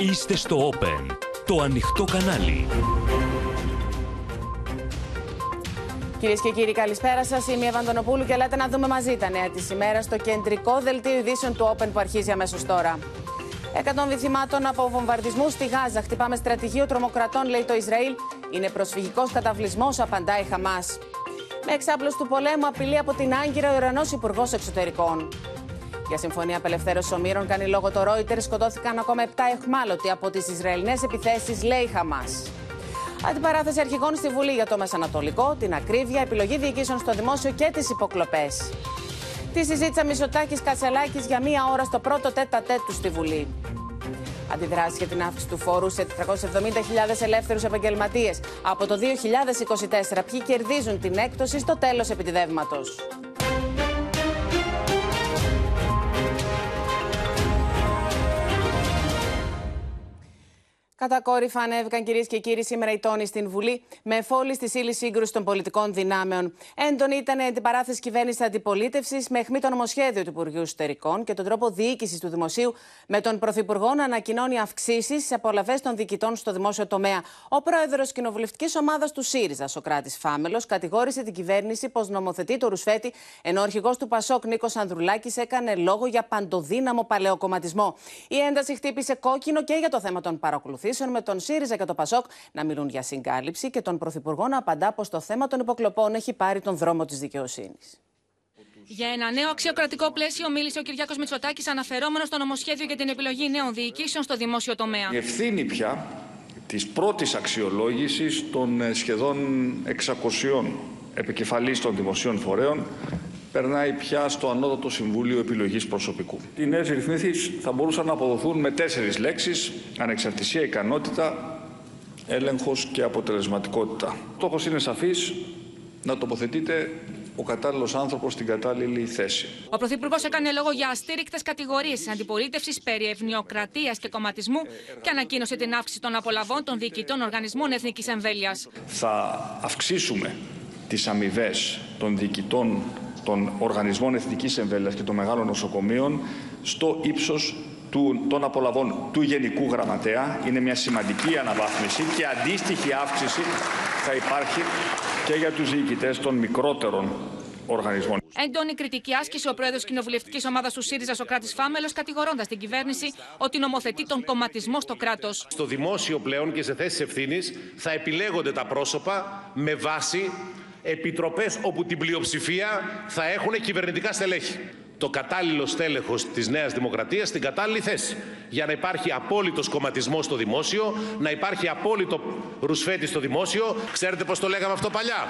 Είστε στο Open, το ανοιχτό κανάλι. Κυρίες και κύριοι, καλησπέρα σας. Είμαι η Ευαντονοπούλου και λέτε να δούμε μαζί τα νέα της ημέρας στο κεντρικό δελτίο ειδήσεων του Open που αρχίζει αμέσως τώρα. Εκατόν θυμάτων από βομβαρδισμού στη Γάζα. Χτυπάμε στρατηγείο τρομοκρατών, λέει το Ισραήλ. Είναι προσφυγικός καταβλισμός, απαντάει η Χαμάς. Με εξάπλωση του πολέμου απειλεί από την Άγκυρα ο Ιρανός Υπουργός Εξωτερικών. Για συμφωνία απελευθέρωσης ομήρων κάνει λόγο το Reuters. Σκοτώθηκαν ακόμα 7 εχμάλωτοι από τις Ισραηλινές επιθέσεις, λέει η Χαμάς. Αντιπαράθεση αρχηγών στη Βουλή για το Μεσανατολικό, την ακρίβεια, επιλογή διοικήσεων στο δημόσιο και τις υποκλοπές. Τη συζήτησα Μισωτάκη Κατσελάκη για μία ώρα στο πρώτο τέτα τέτ του στη Βουλή. Αντιδράσει για την αύξηση του φόρου σε 470.000 ελεύθερους επαγγελματίες. Από το 2024, ποιοι κερδίζουν την έκπτωση στο τέλος επιτιδεύματος. Κατακόρυφα ανέβηκαν κυρίες και κύριοι σήμερα οι τόνοι στην Βουλή με εφόλη στη ύλης σύγκρουσης των πολιτικών δυνάμεων. Έντονη ήταν η αντιπαράθεση κυβέρνησης αντιπολίτευσης με αιχμή το νομοσχέδιο του Υπουργείου Εσωτερικών και τον τρόπο διοίκησης του Δημοσίου, με τον Πρωθυπουργό να ανακοινώνει αυξήσεις σε απολαυές των διοικητών στο δημόσιο τομέα. Ο πρόεδρος κοινοβουλευτικής ομάδας του ΣΥΡΙΖΑ, Σοκράτης Φάμελος, κατηγόρησε την κυβέρνηση πως νομοθετεί το Ρουσφέτη, ενώ ο αρχηγός του Πασόκ Νίκος Ανδρουλάκης έκανε λόγο για παντοδύναμο παλαιοκομματισμό. Η ένταση χτύπησε κόκκινο και για το θέμα των παρακολουθήσεων με τον ΣΥΡΙΖΑ και το ΠΑΣΟΚ να μιλούν για συγκάλυψη και τον Πρωθυπουργό να απαντά πως το θέμα των υποκλοπών έχει πάρει τον δρόμο της δικαιοσύνης. Για ένα νέο αξιοκρατικό πλαίσιο μίλησε ο Κυριάκος Μητσοτάκης, αναφερόμενος στο νομοσχέδιο για την επιλογή νέων διοικήσεων στο δημόσιο τομέα. Η ευθύνη πια της πρώτης αξιολόγησης των ε, σχεδόν 600 επικεφαλής των δημοσίων φορέων περνάει πια στο Ανώτατο Συμβούλιο Επιλογής Προσωπικού. Οι νέες ρυθμίσεις θα μπορούσαν να αποδοθούν με τέσσερις λέξεις, ανεξαρτησία, ικανότητα, έλεγχος και αποτελεσματικότητα. Ο στόχος είναι σαφής, να τοποθετείτε ο κατάλληλος άνθρωπος στην κατάλληλη θέση. Ο Πρωθυπουργός έκανε λόγο για αστήρικτες κατηγορίες τη αντιπολίτευσης περί ευνοιοκρατίας και κομματισμού και ανακοίνωσε την αύξηση των απολαβών των διοικητών οργανισμών εθνικής εμβέλειας. Θα αυξήσουμε τις αμοιβές των διοικητών των οργανισμών εθνικής εμβέλειας και των μεγάλων νοσοκομείων στο ύψος του, των απολαβών του Γενικού Γραμματέα. Είναι μια σημαντική αναβάθμιση και αντίστοιχη αύξηση θα υπάρχει και για τους διοικητές των μικρότερων οργανισμών. Έντονη κριτική άσκησε ο πρόεδρος κοινοβουλευτικής ομάδας του ΣΥΡΙΖΑ, ο Κράτη Φάμελος, κατηγορώντας την κυβέρνηση ότι νομοθετεί τον κομματισμό στο κράτος. Στο δημόσιο πλέον και σε θέσεις ευθύνης θα επιλέγονται τα πρόσωπα με βάση επιτροπές όπου την πλειοψηφία θα έχουν κυβερνητικά στελέχη. Το κατάλληλο στέλεχος της Νέας Δημοκρατίας στην κατάλληλη θέση. Για να υπάρχει απόλυτος κομματισμός στο δημόσιο, να υπάρχει απόλυτο ρουσφέτη στο δημόσιο. Ξέρετε πώς το λέγαμε αυτό παλιά;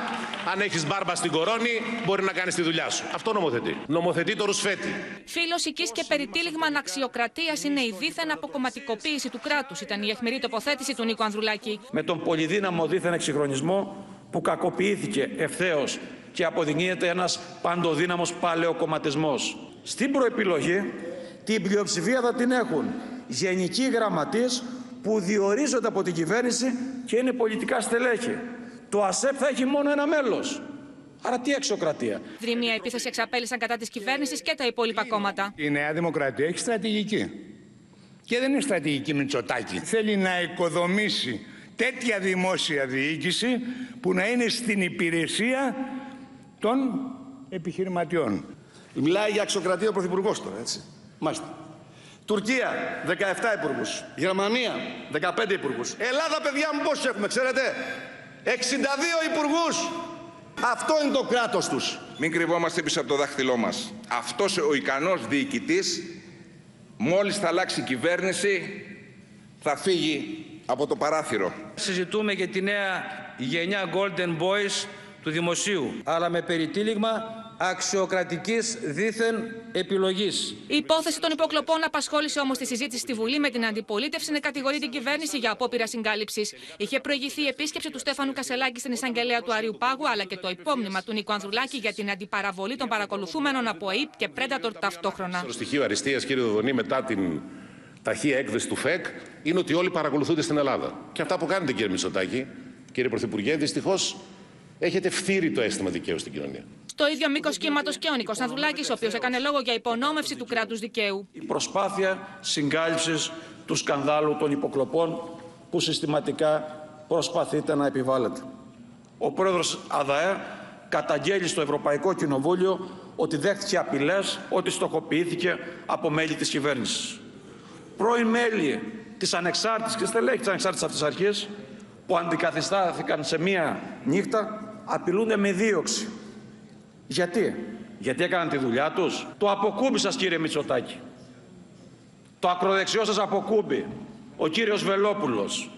Αν έχεις μπάρμπα στην κορώνη, μπορεί να κάνεις τη δουλειά σου. Αυτό νομοθετεί. Νομοθετεί το ρουσφέτη. Φίλος οική και περιτύλιγμα αναξιοκρατίας είναι η δίθεν αποκομματικοποίηση του κράτους, ήταν η αιχμηρή τοποθέτηση του Νίκο Ανδρουλάκη. Με τον πολυδύναμο δίθεν εξυγχρονισμό που κακοποιήθηκε ευθέως και αποδεικνύεται ένας παντοδύναμος παλαιοκομματισμός. Στην προεπιλογή την πλειοψηφία θα την έχουν γενικοί γραμματείς που διορίζονται από την κυβέρνηση και είναι πολιτικά στελέχη. Το ΑΣΕΠ θα έχει μόνο ένα μέλος. Άρα τι εξοκρατία. Δρυμία επίθεση εξαπέλυσαν κατά της κυβέρνησης και τα υπόλοιπα κόμματα. Η Νέα Δημοκρατία έχει στρατηγική. Και δεν είναι στρατηγική Μητσοτάκη. Θέλει να οικοδομήσει τέτοια δημόσια διοίκηση που να είναι στην υπηρεσία των επιχειρηματιών. Μιλάει για αξιοκρατία ο Πρωθυπουργός τώρα, έτσι. Μάλιστα. Τουρκία, 17 υπουργούς. Γερμανία, 15 υπουργούς. Ελλάδα, παιδιά μου, πόσους έχουμε, ξέρετε; 62 υπουργούς. Αυτό είναι το κράτος τους. Μην κρυβόμαστε πίσω από το δάχτυλό μας. Αυτός ο ικανός διοικητής, μόλις θα αλλάξει η κυβέρνηση, θα φύγει από το παράθυρο. Συζητούμε για τη νέα γενιά Golden Boys του δημοσίου, αλλά με περιτύλιγμα αξιοκρατικής δίθεν επιλογής. Η υπόθεση των υποκλοπών απασχόλησε όμως τη συζήτηση στη Βουλή με την αντιπολίτευση να κατηγορεί την κυβέρνηση για απόπειρα συγκάλυψης. Είχε προηγηθεί η επίσκεψη του Στέφανου Κασελάκη στην εισαγγελέα του Αριού Πάγου, αλλά και το υπόμνημα του Νίκο Ανδρουλάκη για την αντιπαραβολή των παρακολουθούμενων από ΑΕΠ και Predator ταυτόχρονα. Στο στοιχείο αριστείας, κύριε Δοδονή, μετά την ταχεία έκδοση του ΦΕΚ είναι ότι όλοι παρακολουθούνται στην Ελλάδα. Και αυτά που κάνετε, κύριε Μητσοτάκη, κύριε Πρωθυπουργέ, δυστυχώς έχετε φθείρει το αίσθημα δικαίου στην κοινωνία. Στο ίδιο μήκος κύματος και ο Νικό Ανδρουλάκης, ο οποίος έκανε λόγο για υπονόμευση του κράτους δικαίου. Η προσπάθεια συγκάλυψης του σκανδάλου των υποκλοπών που συστηματικά προσπαθείτε να επιβάλλετε. Ο πρόεδρος ΑΔΑΕ καταγγέλει στο Ευρωπαϊκό Κοινοβούλιο ότι δέχτηκε απειλές, ότι στοχοποιήθηκε από μέλη της κυβέρνησης. Πρώην μέλη της ανεξάρτητης και στελέχη της ανεξάρτητης αυτής αρχής που αντικαθιστάθηκαν σε μία νύχτα απειλούνται με δίωξη. Γιατί; Γιατί έκαναν τη δουλειά τους; Το αποκούμπι σας κύριε Μητσοτάκη. Το ακροδεξιό σας αποκούμπι. Ο κύριος Βελόπουλος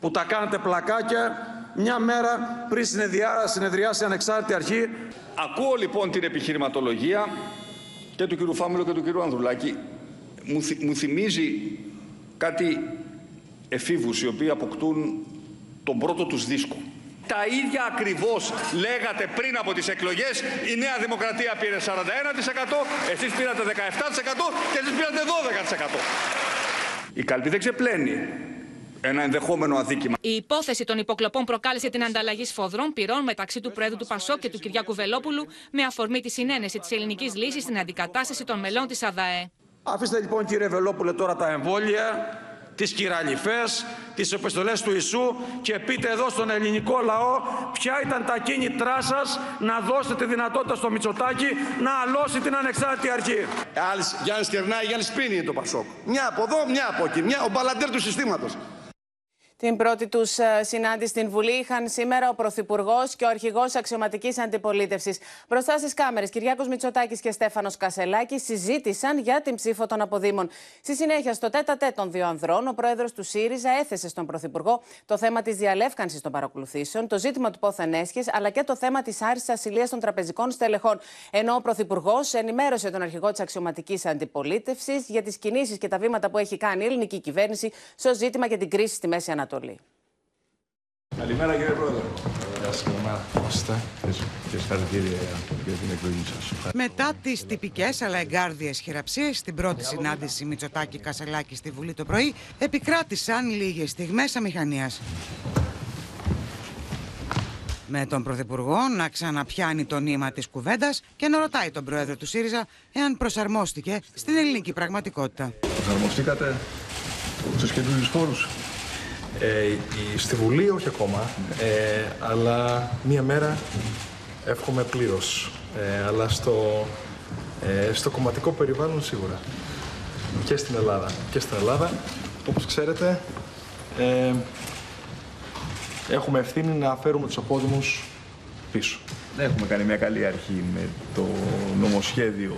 που τα κάνετε πλακάκια μια μέρα πριν συνεδριάσει ανεξάρτητη αρχή. Ακούω λοιπόν την επιχειρηματολογία και του κύριου Φάμελο και του κύριου Ανδρουλάκη. Μου, μου θυμίζει κάτι εφήβους οι οποίοι αποκτούν τον πρώτο τους δίσκο. Τα ίδια ακριβώς λέγατε πριν από τις εκλογές. Η Νέα Δημοκρατία πήρε 41%, εσείς πήρατε 17% και εσείς πήρατε 12%. Η κάλπη δεν ξεπλένει ένα ενδεχόμενο αδίκημα. Η υπόθεση των υποκλοπών προκάλεσε την ανταλλαγή σφοδρών πυρών μεταξύ του Πρόεδρου του Πασό και του Κυριάκου Βελόπουλου με αφορμή τη συνένεση της ελληνικής λύσης στην αντικατάσταση των μελών της ΑΔΑΕ. Αφήστε λοιπόν κύριε Βελόπουλε τώρα τα εμβόλια, τις κυραλιφές, τις επιστολές του Ιησού και πείτε εδώ στον ελληνικό λαό ποια ήταν τα κίνητρά σας να δώσετε τη δυνατότητα στο Μητσοτάκι να αλώσει την ανεξάρτητη αρχή. Γιάννης Κερνάη, Γιάννης Πίνη είναι το Πασόκ. Μια από εδώ, μια από εκεί. Μια, ο μπαλαντέρ του συστήματος. Την πρώτη τους ε, συνάντηση στην Βουλή είχαν σήμερα ο Πρωθυπουργός και ο Αρχηγός Αξιωματικής Αντιπολίτευσης. Μπροστά στις κάμερες, Κυριάκος Μητσοτάκης και Στέφανος Κασελάκη συζήτησαν για την ψήφο των αποδήμων. Στη συνέχεια, στο τέτα τέτ των δύο ανδρών, ο πρόεδρος του ΣΥΡΙΖΑ έθεσε στον Πρωθυπουργό το θέμα της διαλεύκανσης των παρακολουθήσεων, το ζήτημα του πόθεν έσχες, αλλά και το θέμα της άριστη ασυλίας των τραπεζικών στελεχών. Ενώ ο Πρωθυπουργός ενημέρωσε τον Αρχηγό της Αξιωματικής Αντιπολίτευσης για τις κινήσεις και τα βήματα που έχει κάνει η ελληνική κυβέρνηση στο ζήτημα για την κρίση στη Μέση Ανατολή. Ανατολή. Καλημέρα κύριε Πρόεδρε. Γεια σας, καλημέρα. Είστε; Και συγχαρητήρια για την εκλογή σας. Μετά τις τυπικές αλλά εγκάρδιες χειραψίες στην πρώτη συνάντηση Μητσοτάκη Κασελάκη στη Βουλή το πρωί επικράτησαν λίγες στιγμές αμηχανίας. Με τον Πρωθυπουργό να ξαναπιάνει το νήμα της κουβέντας και να ρωτάει τον Πρόεδρο του ΣΥΡΙΖΑ εάν προσαρμόστηκε στην ελληνική πραγματικότητα. Προσαρμοστήκατε στους καινούριους φόρους. Ε, στη Βουλή όχι ακόμα, ε, αλλά μία μέρα εύχομαι πλήρως. Ε, αλλά στο, ε, στο κομματικό περιβάλλον σίγουρα. Και στην Ελλάδα. Και στην Ελλάδα, όπως ξέρετε, ε, έχουμε ευθύνη να φέρουμε τους απόδημους πίσω. Έχουμε κάνει μια καλή αρχή με το νομοσχέδιο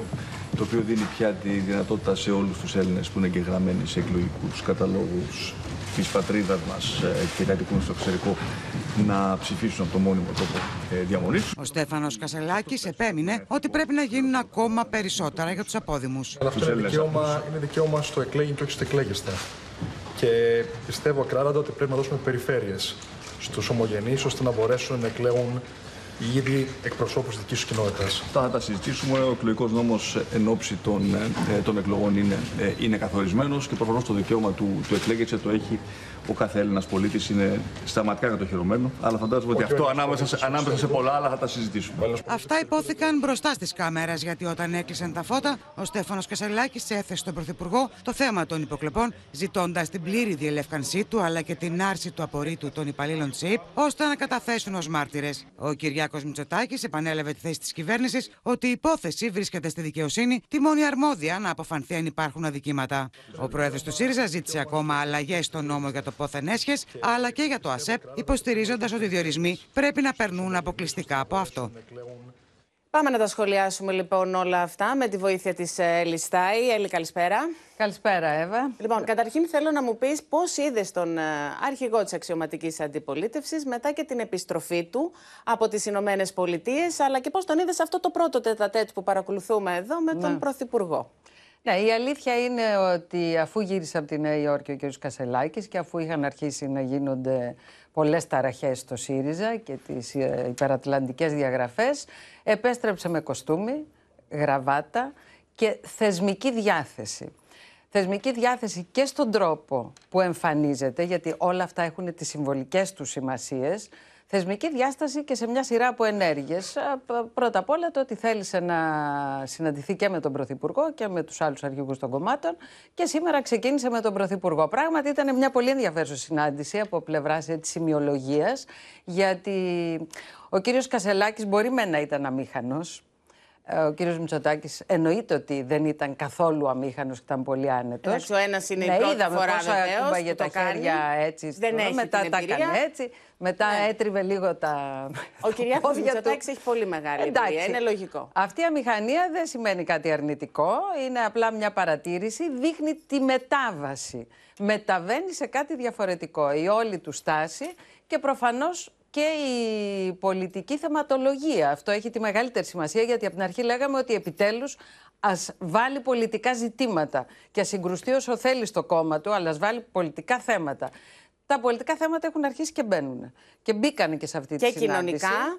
το οποίο δίνει πια τη δυνατότητα σε όλους τους Έλληνες που είναι εγγεγραμμένοι σε εκλογικούς καταλόγους της πατρίδας μας ε, και κατοικούν στο εξωτερικό να ψηφίσουν από το μόνιμο τόπο ε, διαμονής. Ο Στέφανος Κασελάκης επέμεινε ότι πρέπει να γίνουν ακόμα περισσότερα για τους απόδημους. Αλλά αυτό είναι δικαίωμα, είναι δικαίωμα στο εκλέγει και όχι στο εκλέγεστε. Και πιστεύω ακράδαντα ότι πρέπει να δώσουμε περιφέρειες στους ομογενείς ώστε να μπορέσουν να εκλέγουν οι ίδιοι εκπροσώπους τη δικής σου κοινότητας. Αυτά θα τα συζητήσουμε. Ο εκλογικός νόμος εν ώψη των, ε, των εκλογών είναι, ε, είναι καθορισμένος και προφανώς το δικαίωμα του, του εκλέγεται το έχει ο κάθε Έλληνας πολίτης. Είναι σταματικά κατοχυρωμένο. Αλλά φαντάζομαι ότι αυτό ανάμεσα σε, ανάμεσα σε πολλά άλλα θα τα συζητήσουμε. Αυτά υπόθηκαν μπροστά στις κάμερες γιατί όταν έκλεισαν τα φώτα, ο Στέφανος Κασελάκης έθεσε στον Πρωθυπουργό το θέμα των υποκλοπών, ζητώντας την πλήρη διελεύκανσή του αλλά και την άρση του απορρίτου των υπαλλήλων της ώστε να καταθέσουν ως μάρτυρες. Ο Κυριάκος Μητσοτάκης επανέλαβε τη θέση της κυβέρνησης ότι η υπόθεση βρίσκεται στη δικαιοσύνη, τη μόνη αρμόδια να αποφανθεί αν υπάρχουν αδικήματα. Ο πρόεδρος του ΣΥΡΙΖΑ ζήτησε ακόμα αλλαγές στο νόμο για το πόθεν έσχες, αλλά και για το ΑΣΕΠ, υποστηρίζοντας ότι οι διορισμοί πρέπει να περνούν αποκλειστικά από αυτό. Πάμε να τα σχολιάσουμε λοιπόν όλα αυτά με τη βοήθεια της Έλλη Στάι. Έλλη, καλησπέρα. Καλησπέρα, Εύα. Λοιπόν, καταρχήν θέλω να μου πεις πώς είδες τον ε, αρχηγό της αξιωματικής αντιπολίτευσης μετά και την επιστροφή του από τις Ηνωμένες Πολιτείες, αλλά και πώς τον είδες αυτό το πρώτο τετατέτ που παρακολουθούμε εδώ με τον ναι. Πρωθυπουργό. Ναι, η αλήθεια είναι ότι αφού γύρισε από τη Νέα Υόρκη ο κ. Κασελάκης και αφού είχαν αρχίσει να γίνονται πολλές ταραχές στο ΣΥΡΙΖΑ και τις ε, υπερατλαντικές διαγραφές, επέστρεψε με κοστούμι, γραβάτα και θεσμική διάθεση. Θεσμική διάθεση και στον τρόπο που εμφανίζεται, γιατί όλα αυτά έχουν τις συμβολικές του σημασίες, θεσμική διάσταση και σε μια σειρά από ενέργειες. Πρώτα απ' όλα το ότι θέλησε να συναντηθεί και με τον Πρωθυπουργό και με τους άλλους αρχηγούς των κομμάτων. Και σήμερα ξεκίνησε με τον Πρωθυπουργό. Πράγματι ήταν μια πολύ ενδιαφέρουσα συνάντηση από πλευράς τη σημειολογίας, γιατί ο κύριος Κασελάκης μπορεί με να ήταν αμήχανος, ε, ο κύριος Μητσοτάκης εννοείται ότι δεν ήταν καθόλου αμήχανος και ήταν πολύ άνετος. Εντάξει, ο ένας είναι ναι, η πρώτη είδαμε φορά πόσα βεβαίως, κουμπάγε που τα το κάνει. χέρια έτσι. Δεν στο- έχει μετά την τα εμπειρία. έκανε έτσι. Μετά Ναι. έτριβε λίγο τα Ο Κυριάκος πόδια του. Μητσοτάκης έχει πολύ μεγάλη εμπειρία. Είναι λογικό. Αυτή η αμηχανία δεν σημαίνει κάτι αρνητικό. Είναι απλά μια παρατήρηση. Δείχνει τη μετάβαση. Μεταβαίνει σε κάτι διαφορετικό. Η όλη του στάση και προφανώς και η πολιτική θεματολογία. Αυτό έχει τη μεγαλύτερη σημασία γιατί από την αρχή λέγαμε ότι επιτέλους ας βάλει πολιτικά ζητήματα και ας συγκρουστεί όσο θέλει στο κόμμα του, αλλά ας βάλει πολιτικά θέματα. Τα πολιτικά θέματα έχουν αρχίσει και μπαίνουν. Και μπήκανε και σε αυτή Και τη συνάντηση. κοινωνικά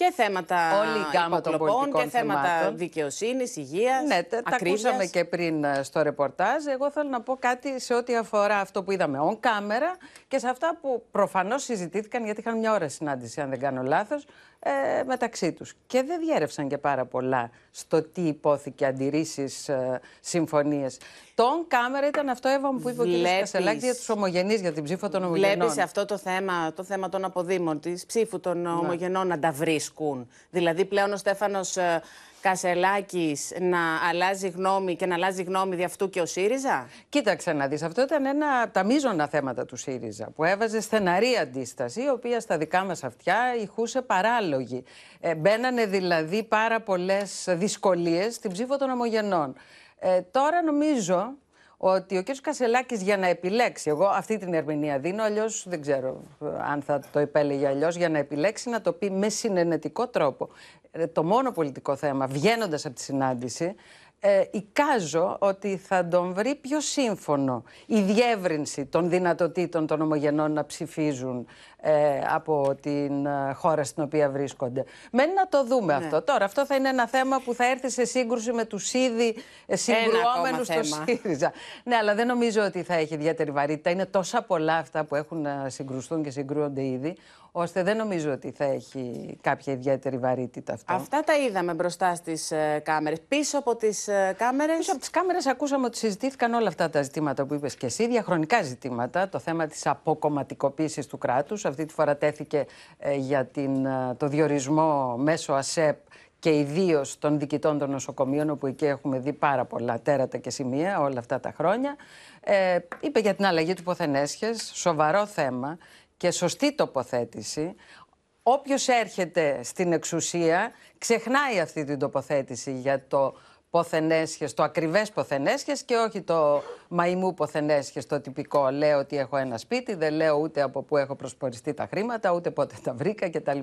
και θέματα Όλη η γκάμα των υποκλοπών πολιτικών και θέματα θεμάτων. δικαιοσύνης, υγείας, Ναι, τα, τα ακρίβειας. ακούσαμε και πριν ε, στο ρεπορτάζ. Εγώ θέλω να πω κάτι σε ό,τι αφορά αυτό που είδαμε on camera και σε αυτά που προφανώς συζητήθηκαν, γιατί είχαν μια ώρα συνάντηση, αν δεν κάνω λάθος, ε, μεταξύ τους. Και δεν διέρευσαν και πάρα πολλά στο τι υπόθηκε, αντιρρήσεις, ε, συμφωνίες. Το on camera ήταν αυτό, Εύα μου, που είπε ο κ. Βλέπεις- Κασελάκης για τους ομογενείς, για την ψήφο των ομογενών. Βλέπεις αυτό το θέμα, το θέμα των αποδήμων, της ψήφου των ομογενών να τα βρίσκουν. Δηλαδή πλέον ο Στέφανος Κασελάκης να αλλάζει γνώμη και να αλλάζει γνώμη δι' αυτού και ο ΣΥΡΙΖΑ; Κοίταξε να δεις, αυτό ήταν ένα από τα μείζωνα θέματα του ΣΥΡΙΖΑ που έβαζε στεναρή αντίσταση, η οποία στα δικά μας αυτιά ηχούσε παράλογη. Ε, μπαίνανε δηλαδή πάρα πολλές δυσκολίες στην ψήφο των ομογενών. Ε, τώρα νομίζω ότι ο κ. Κασελάκης για να επιλέξει, εγώ αυτή την ερμηνεία δίνω, αλλιώς δεν ξέρω ε, αν θα το επέλεγε αλλιώς, για να επιλέξει να το πει με συνενετικό τρόπο. Ε, το μόνο πολιτικό θέμα, βγαίνοντας από τη συνάντηση, ε, εικάζω ότι θα τον βρει πιο σύμφωνο η διεύρυνση των δυνατοτήτων των ομογενών να ψηφίζουν ε, από την ε, χώρα στην οποία βρίσκονται. Μένει να το δούμε Ναι. αυτό. Τώρα αυτό θα είναι ένα θέμα που θα έρθει σε σύγκρουση με τους ήδη ε, συγκρουόμενους στο θέμα. ΣΥΡΙΖΑ. Ναι, αλλά δεν νομίζω ότι θα έχει ιδιαίτερη βαρύτητα. Είναι τόσα πολλά αυτά που έχουν να συγκρουστούν και συγκρούονται ήδη, ώστε δεν νομίζω ότι θα έχει κάποια ιδιαίτερη βαρύτητα αυτό. Αυτά τα είδαμε μπροστά στις ε, κάμερες. Πίσω από τις ε, κάμερες. Πίσω από τις κάμερες ακούσαμε ότι συζητήθηκαν όλα αυτά τα ζητήματα που είπες και εσύ, διαχρονικά ζητήματα. Το θέμα της αποκομματικοποίησης του κράτους. Αυτή τη φορά τέθηκε ε, για την, ε, το διορισμό μέσω ΑΣΕΠ και ιδίως των διοικητών των νοσοκομείων, όπου εκεί έχουμε δει πάρα πολλά τέρατα και σημεία όλα αυτά τα χρόνια. Ε, είπε για την αλλαγή του ποθενέσχες, σοβαρό θέμα και σωστή τοποθέτηση. Όποιος έρχεται στην εξουσία ξεχνάει αυτή την τοποθέτηση για το ποθενέσχες, το ακριβές ποθενέσχες και όχι το μαϊμού ποθενέσχες, το τυπικό. Λέω ότι έχω ένα σπίτι, δεν λέω ούτε από πού έχω προσποριστεί τα χρήματα, ούτε πότε τα βρήκα κτλ.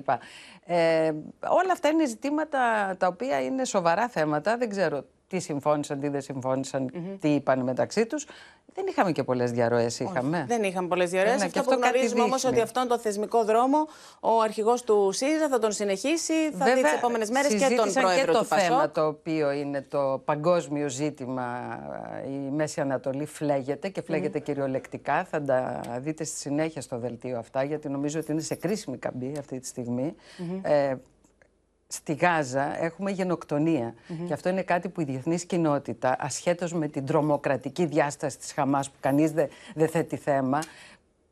Ε, όλα αυτά είναι ζητήματα τα οποία είναι σοβαρά θέματα. Δεν ξέρω τι συμφώνησαν, τι δεν συμφωνησαν τι είπαν μεταξύ τους. Δεν είχαμε και πολλές διαρροές, είχαμε. Δεν είχαμε πολλές διαρροές. Ναι, αυτό και που αυτό κάτι γνωρίζουμε όμως δείχνει. ότι αυτόν τον θεσμικό δρόμο ο αρχηγός του ΣΥΡΙΖΑ θα τον συνεχίσει, θα δει τις επόμενες μέρες και τον συζήτησαν πρόεδρο και το του ΠΑΣΟΚ. θέμα το οποίο είναι το παγκόσμιο ζήτημα. Η Μέση Ανατολή φλέγεται και φλέγεται κυριολεκτικά. Θα τα δείτε στη συνέχεια στο δελτίο αυτά, γιατί νομίζω ότι είναι σε κρίσιμη καμπή αυτή τη στιγμη Ε, στη Γάζα έχουμε γενοκτονία. Και αυτό είναι κάτι που η διεθνής κοινότητα, ασχέτως με την τρομοκρατική διάσταση της Χαμάς, που κανείς δεν δεν θέτει θέμα,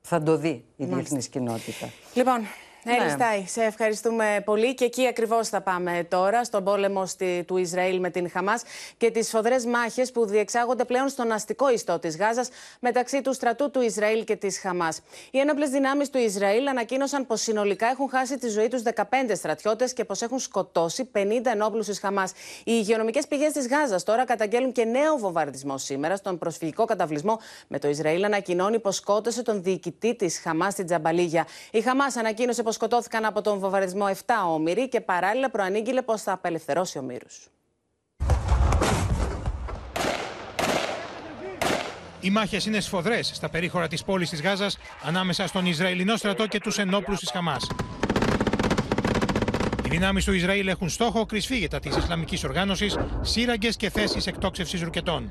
θα το δει η διεθνής κοινότητα. Λοιπόν, Έλλη Ναι. Στάι, σε ευχαριστούμε πολύ και εκεί ακριβώς θα πάμε τώρα, στον πόλεμο στη- του Ισραήλ με την Χαμάς και τις σφοδρές μάχες που διεξάγονται πλέον στον αστικό ιστό της Γάζας μεταξύ του στρατού του Ισραήλ και της Χαμάς. Οι ένοπλες δυνάμεις του Ισραήλ ανακοίνωσαν πως συνολικά έχουν χάσει τη ζωή τους 15 στρατιώτες και πως έχουν σκοτώσει 50 ενόπλους της Χαμάς. Οι υγειονομικές πηγές της Γάζας τώρα καταγγέλουν και νέο βομβαρδισμό σήμερα στον προσφυγικό καταβλισμό με το Ισραήλ ανακοινώνει πως σκότωσε τον διοικητή της Χαμάς στην Τζαμπαλίγια. Η Χαμάς ανακοίνωσε πως σκοτώθηκαν από τον βομβαρδισμό 7 όμοιροι και παράλληλα προανήγγειλε πως θα απελευθερώσει ομήρους. Οι μάχες είναι σφοδρές στα περίχωρα της πόλης της Γάζας ανάμεσα στον Ισραηλινό στρατό και τους ενόπλους της Χαμάς. Οι δυνάμεις του Ισραήλ έχουν στόχο κρυσφύγετα της Ισλαμικής οργάνωσης, σύραγγες και θέσεις εκτόξευσης ρουκετών.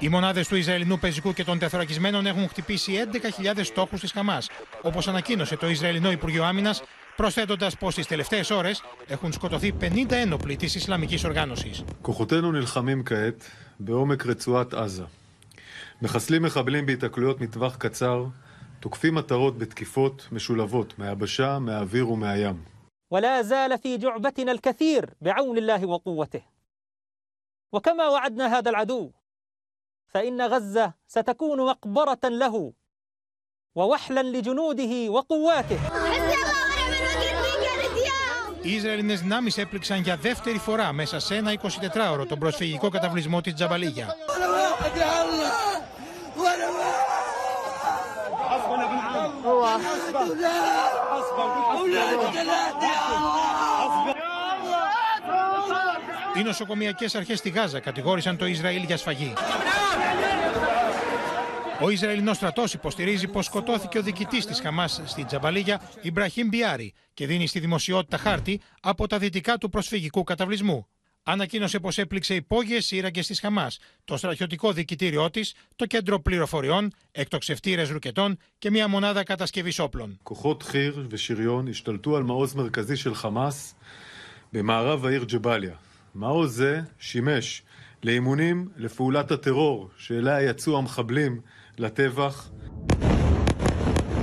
Οι μονάδε του Ισραηλινού πεζικού και των τεθωρακισμένων έχουν χτυπήσει 11.000 στόχου τη Χαμά, όπω ανακοίνωσε το Ισραηλινό Υπουργείο Άμυνα, προσθέτοντα πω τι τελευταίε ώρε έχουν σκοτωθεί 50 ένοπλοι τη Ισλαμική οργάνωση. כוחותינו נלחמים כעת בעומק רצועת עזה. מחסלים מחבלים בהיתקלויות מטווח קצר, תוקפים מטרות בתקיפות משולבות מהיבשה, מהאוויר ומהים. ولا زال في جعبتنا الكثير بعون الله وقوته. وكما وعدنا هذا العدو فإن غزة ستكون مقبرة له ووحلا لجنوده وقواته. Οι Ισραηλινέ δυνάμει έπληξαν για δεύτερη φορά μέσα σε ένα 24ωρο τον προσφυγικό καταβλισμό τη Τζαμπαλίγια. Οι νοσοκομιακές αρχές στη Γάζα κατηγόρησαν το Ισραήλ για σφαγή. Ο Ισραηλινό στρατό υποστηρίζει πω σκοτώθηκε ο διοικητή τη Χαμά στην Τζαμπαλίγια, Ιμπραχήμ Μπιάρη, και δίνει στη δημοσιότητα χάρτη από τα δυτικά του προσφυγικού καταβλισμού. Ανακοίνωσε πω έπληξε υπόγειε σύραγγε τη Χαμά, το στρατιωτικό διοικητήριό τη, το κέντρο πληροφοριών, εκτοξευτήρε ρουκετών και μια μονάδα κατασκευή όπλων. כוחות חי"ר ושריון השתלטו על מעוז מרכזי של חמאס במערב העיר ג'באליה. מעוז זה שימש לאימונים לפעולת הטרור שאליה יצאו המחבלים לטבח.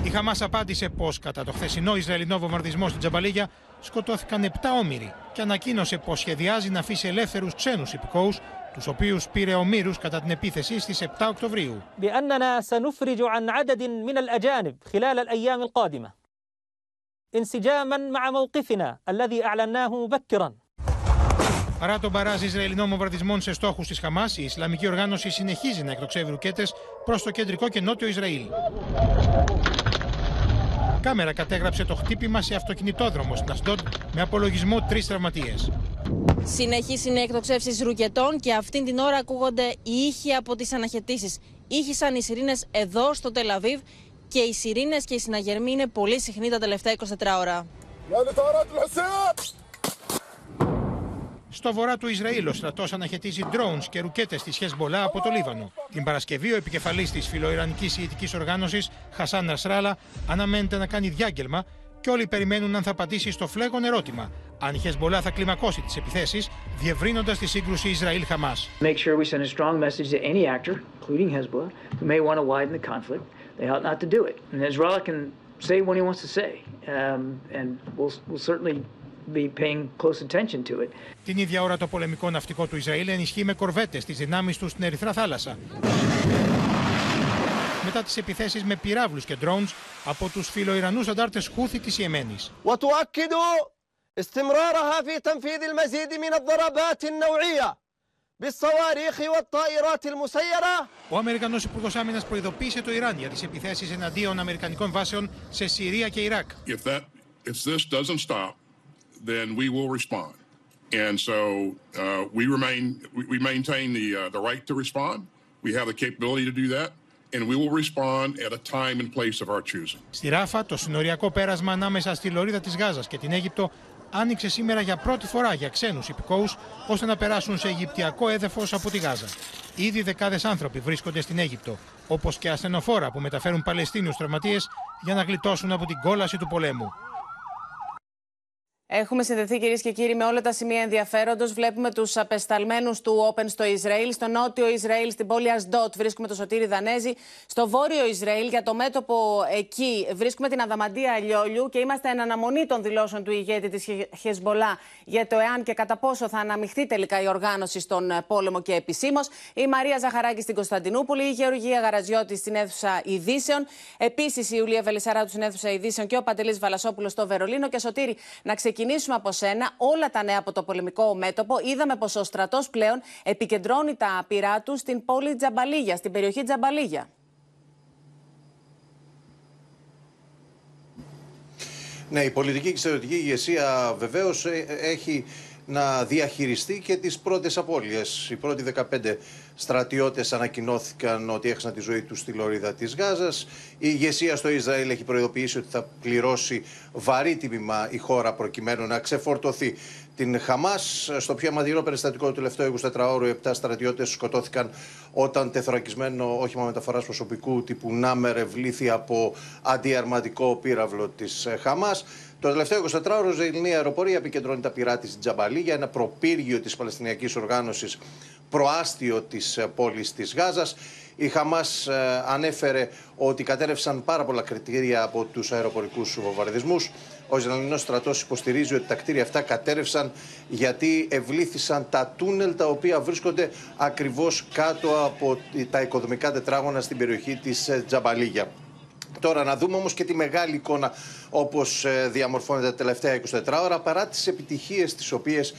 Η Χαμά απάντησε πω κατά το χθεσινό Ισραηλινό βομβαρδισμό στην Τζαμπαλίγια σκοτώθηκαν 7 όμοιροι και ανακοίνωσε πω σχεδιάζει να αφήσει ελεύθερου ξένου υπηκόου, του οποίου πήρε ομήρου κατά την επίθεση στι 7 Οκτωβρίου. بأننا سنفرج عن عدد من الأجانب خلال الأيام القادمة انسجاما مع موقفنا الذي أعلناه مبكرا Παρά τον μπαράζ Ισραηλινών βομβαρδισμών σε στόχους της Χαμάς, η Ισλαμική οργάνωση συνεχίζει να εκτοξεύει ρουκέτες προς το κεντρικό και νότιο Ισραήλ. Κάμερα κατέγραψε το χτύπημα σε αυτοκινητόδρομο στην Ασντόντ με απολογισμό τρεις τραυματίες. Συνεχής είναι εκτοξεύσεις ρουκετών και αυτήν την ώρα ακούγονται οι ήχοι από τις αναχαιτήσεις. Ήχησαν οι σιρήνες εδώ στο Τελαβίβ και οι σιρήνες και οι συναγερμοί είναι πολύ συχνοί τα τελευταία 24 ώρα. Στο βορρά του Ισραήλ, ο στρατός αναχαιτίζει drones και ρουκέτες τη Χεσμολά από το Λίβανο. Την Παρασκευή, ο επικεφαλής της φιλοϊρανικής ηγετική οργάνωσης, Χασάν Νασράλα, αναμένεται να κάνει διάγγελμα και όλοι περιμένουν αν θα απαντήσει στο φλέγον ερώτημα αν η Χεσμολά θα κλιμακώσει τις επιθέσεις, διευρύνοντας τη σύγκρουση Ισραήλ-Χαμάς. Make sure we send a strong message to any actor, including Hezbollah, who may want to widen the conflict. They ought not to do it. And Hezbollah can say what he wants to say, um, and we'll, we'll certainly be paying close attention to it. Την ίδια ώρα το πολεμικό ναυτικό του Ισραήλ ενισχύει με κορβέτε τι δυνάμει του στην Ερυθρά θάλασσα. Μετά τι επιθέσει με πυράβλου και drones από του φιλοϊρανού αντάρτε Χούθη τη Ιεμένη. وتؤكد استمرارها في تنفيذ المزيد من الضربات النوعية بالصواريخ والطائرات المسيرة Ο Αμερικανό Υπουργό Άμυνα προειδοποίησε το Ιράν για τι επιθέσει εναντίον Αμερικανικών βάσεων σε Συρία και Ιράκ. If that if this doesn't stop, then we will respond. And so uh, we remain we, we maintain the uh, the right to respond. We have the capability to do that, and we will respond at a time and place of our choosing. Στη Ράφα, το συνοριακό πέρασμα ανάμεσα στη Λωρίδα της Γάζας και την Αίγυπτο άνοιξε σήμερα για πρώτη φορά για ξένους υπηκόους ώστε να περάσουν σε Αιγυπτιακό έδαφος από τη Γάζα. Ήδη δεκάδες άνθρωποι βρίσκονται στην Αίγυπτο, όπως και ασθενοφόρα που μεταφέρουν Παλαιστίνιους τραυματίες για να γλιτώσουν από την κόλαση του πολέμου. Έχουμε συνδεθεί κυρίες και κύριοι με όλα τα σημεία ενδιαφέροντος. Βλέπουμε τους απεσταλμένους του Open στο Ισραήλ. Στο νότιο Ισραήλ, στην πόλη Ασντότ, βρίσκουμε το Σωτήρι Δανέζη. Στο βόρειο Ισραήλ, για το μέτωπο εκεί, βρίσκουμε την Αδαμαντία Αλιόλιου και είμαστε εν αναμονή των δηλώσεων του ηγέτη της Χεσμολά για το εάν και κατά πόσο θα αναμειχθεί τελικά η οργάνωση στον πόλεμο και επισήμως. Η Μαρία Ζαχαράκη στην Κωνσταντινούπολη, η Γεωργία Γαραζιώτη στην αίθουσα Ειδήσεων. Επίσης η Ιουλία Βελισσαράτου στην αίθουσα Ειδήσεων και ο Παντελής Βαλασόπουλος στο Βερολίνο. Και Σωτήρι, να ξεκινήσουμε από σένα όλα τα νέα από το πολεμικό μέτωπο. Είδαμε πως ο στρατός πλέον επικεντρώνει τα πυρά του στην πόλη Τζαμπαλίγια, στην περιοχή Τζαμπαλίγια. Ναι, η πολιτική και στρατιωτική ηγεσία βεβαίως έχει να διαχειριστεί και τις πρώτες απώλειες. Οι πρώτοι 15 στρατιώτες ανακοινώθηκαν ότι έχασαν τη ζωή τους στη λωρίδα της Γάζας. Η ηγεσία στο Ισραήλ έχει προειδοποιήσει ότι θα πληρώσει βαρύ τίμημα η χώρα προκειμένου να ξεφορτωθεί την Χαμάς. Στο πιο αιματηρό περιστατικό του τελευταίου 24 ώρου, 7 στρατιώτες σκοτώθηκαν όταν τεθωρακισμένο όχημα μεταφοράς προσωπικού τύπου Νάμερ ευλήθη από αντιαρματικό πύραυλο της Χαμάς. Το τελευταίο 24 ώρο, η Ισραηλινή αεροπορία επικεντρώνει τα πειρά της Τζαμπαλή για ένα προπύργιο της Παλαιστινιακής Οργάνωσης προάστιο της πόλης της Γάζας. Η Χαμάς ε, ανέφερε ότι κατέρευσαν πάρα πολλά κριτήρια από τους αεροπορικούς βομβαρδισμούς. Ο Ισραηλινός στρατός υποστηρίζει ότι τα κτίρια αυτά κατέρευσαν γιατί ευλήθησαν τα τούνελ τα οποία βρίσκονται ακριβώς κάτω από τα οικοδομικά τετράγωνα στην περιοχή της ε, Τζαμπαλίγια. Τώρα να δούμε όμως και τη μεγάλη εικόνα όπως ε, διαμορφώνεται τα τελευταία 24 ώρα παρά τις επιτυχίες τις οποίες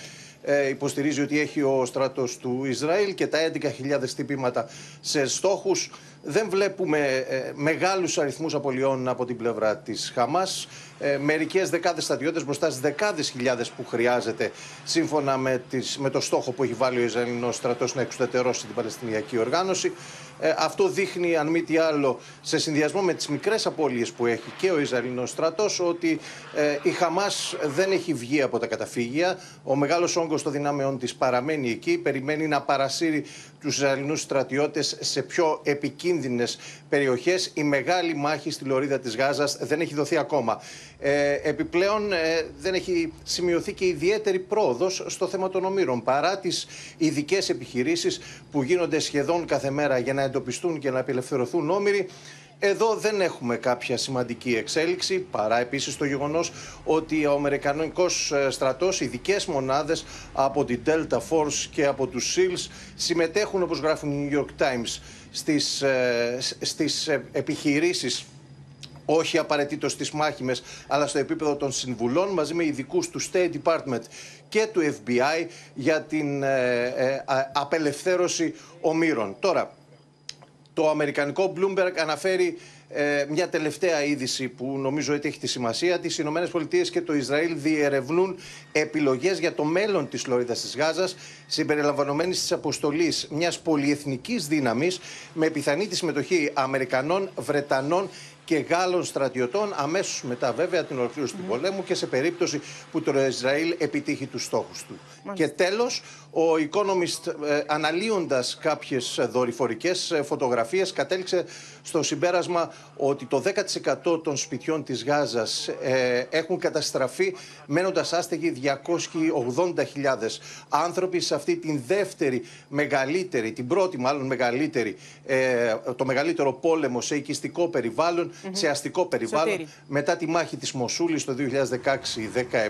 ε, υποστηρίζει ότι έχει ο στρατός του Ισραήλ και τα 11.000 τυπήματα σε στόχους. Δεν βλέπουμε ε, μεγάλους αριθμούς απολειών από την πλευρά της Χαμάς. Ε, μερικές δεκάδες στρατιώτες μπροστά στις δεκάδες χιλιάδες που χρειάζεται σύμφωνα με, τις, με το στόχο που έχει βάλει ο Ισραηλινός στρατός να εξουδετερώσει την Παλαιστινιακή οργάνωση. Ε, αυτό δείχνει, αν μη τι άλλο, σε συνδυασμό με τις μικρές απώλειες που έχει και ο Ισραηλινός στρατός, ότι ε, η Χαμάς δεν έχει βγει από τα καταφύγια. Ο μεγάλος όγκος των δυνάμεων της παραμένει εκεί, περιμένει να παρασύρει τους Ισραηλινούς στρατιώτες σε πιο επικίνδυνες περιοχές. Η μεγάλη μάχη στη λωρίδα της Γάζας δεν έχει δοθεί ακόμα. Ε, επιπλέον ε, δεν έχει σημειωθεί και ιδιαίτερη πρόοδος στο θέμα των ομήρων παρά τις ειδικές επιχειρήσεις που γίνονται σχεδόν κάθε μέρα για να εντοπιστούν και να απελευθερωθούν όμοιροι. Εδώ δεν έχουμε κάποια σημαντική εξέλιξη, παρά επίσης το γεγονός ότι ο Αμερικανικός ε, στρατός, ειδικές μονάδες από την Delta Force και από τους SEALs συμμετέχουν, όπως γράφουν οι New York Times, στις, στις επιχειρήσεις όχι απαραίτητος στις μάχημες, αλλά στο επίπεδο των συμβουλών, μαζί με ειδικούς του State Department και του FBI για την ε, ε, απελευθέρωση ομήρων. Τώρα, το αμερικανικό Bloomberg αναφέρει ε, μια τελευταία είδηση που νομίζω ότι έχει τη σημασία. Τις Ηνωμένες Πολιτείες και το Ισραήλ διερευνούν επιλογές για το μέλλον της Λωρίδας της Γάζας, συμπεριλαμβανομένης της αποστολής μιας πολυεθνικής δύναμης με πιθανή τη συμμετοχή Αμερικανών, Βρετανών και Γάλλων στρατιωτών αμέσως μετά βέβαια την ολοκλήρωση του πολέμου και σε περίπτωση που το Ισραήλ επιτύχει τους στόχους του. Και τέλος, ο Economist ε, αναλύοντας κάποιες δορυφορικές ε, φωτογραφίες κατέληξε στο συμπέρασμα ότι το 10% των σπιτιών της Γάζας ε, έχουν καταστραφεί μένοντας άστεγοι 280.000 άνθρωποι σε αυτή την δεύτερη μεγαλύτερη, την πρώτη μάλλον μεγαλύτερη, το μεγαλύτερο πόλεμο σε οικιστικό περιβάλλον, σε αστικό περιβάλλον μετά τη μάχη της Μοσούλης το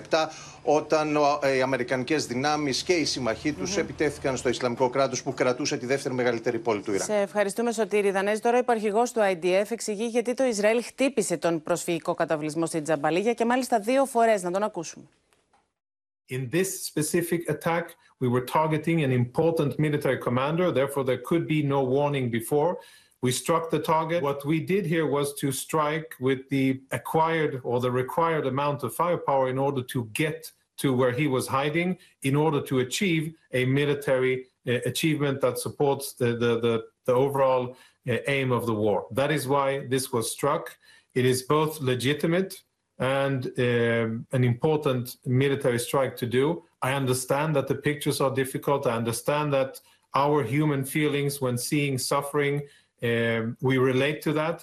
2016-17 όταν οι Αμερικανικές δυνάμεις και οι συμμαχοί τους mm-hmm. επιτέθηκαν στο Ισλαμικό κράτος που κρατούσε τη δεύτερη μεγαλύτερη πόλη του Ιράκ. Σε ευχαριστούμε, Σωτήρη Δανέζη. Τώρα, ο υπαρχηγός του IDF εξηγεί γιατί το Ισραήλ χτύπησε τον προσφυγικό καταβλισμό στην Τζαμπαλίγια και μάλιστα δύο φορές. Να τον ακούσουμε. In this specific attack, we were targeting an important military commander, therefore, there could be no warning before. We struck the target. What we did here was to strike with the acquired or the required amount of firepower in order to get to where he was hiding in order to achieve a military uh, achievement that supports the, the, the, the overall uh, aim of the war. That is why this was struck. It is both legitimate and um, an important military strike to do. I understand that the pictures are difficult. I understand that our human feelings when seeing suffering, we relate to that.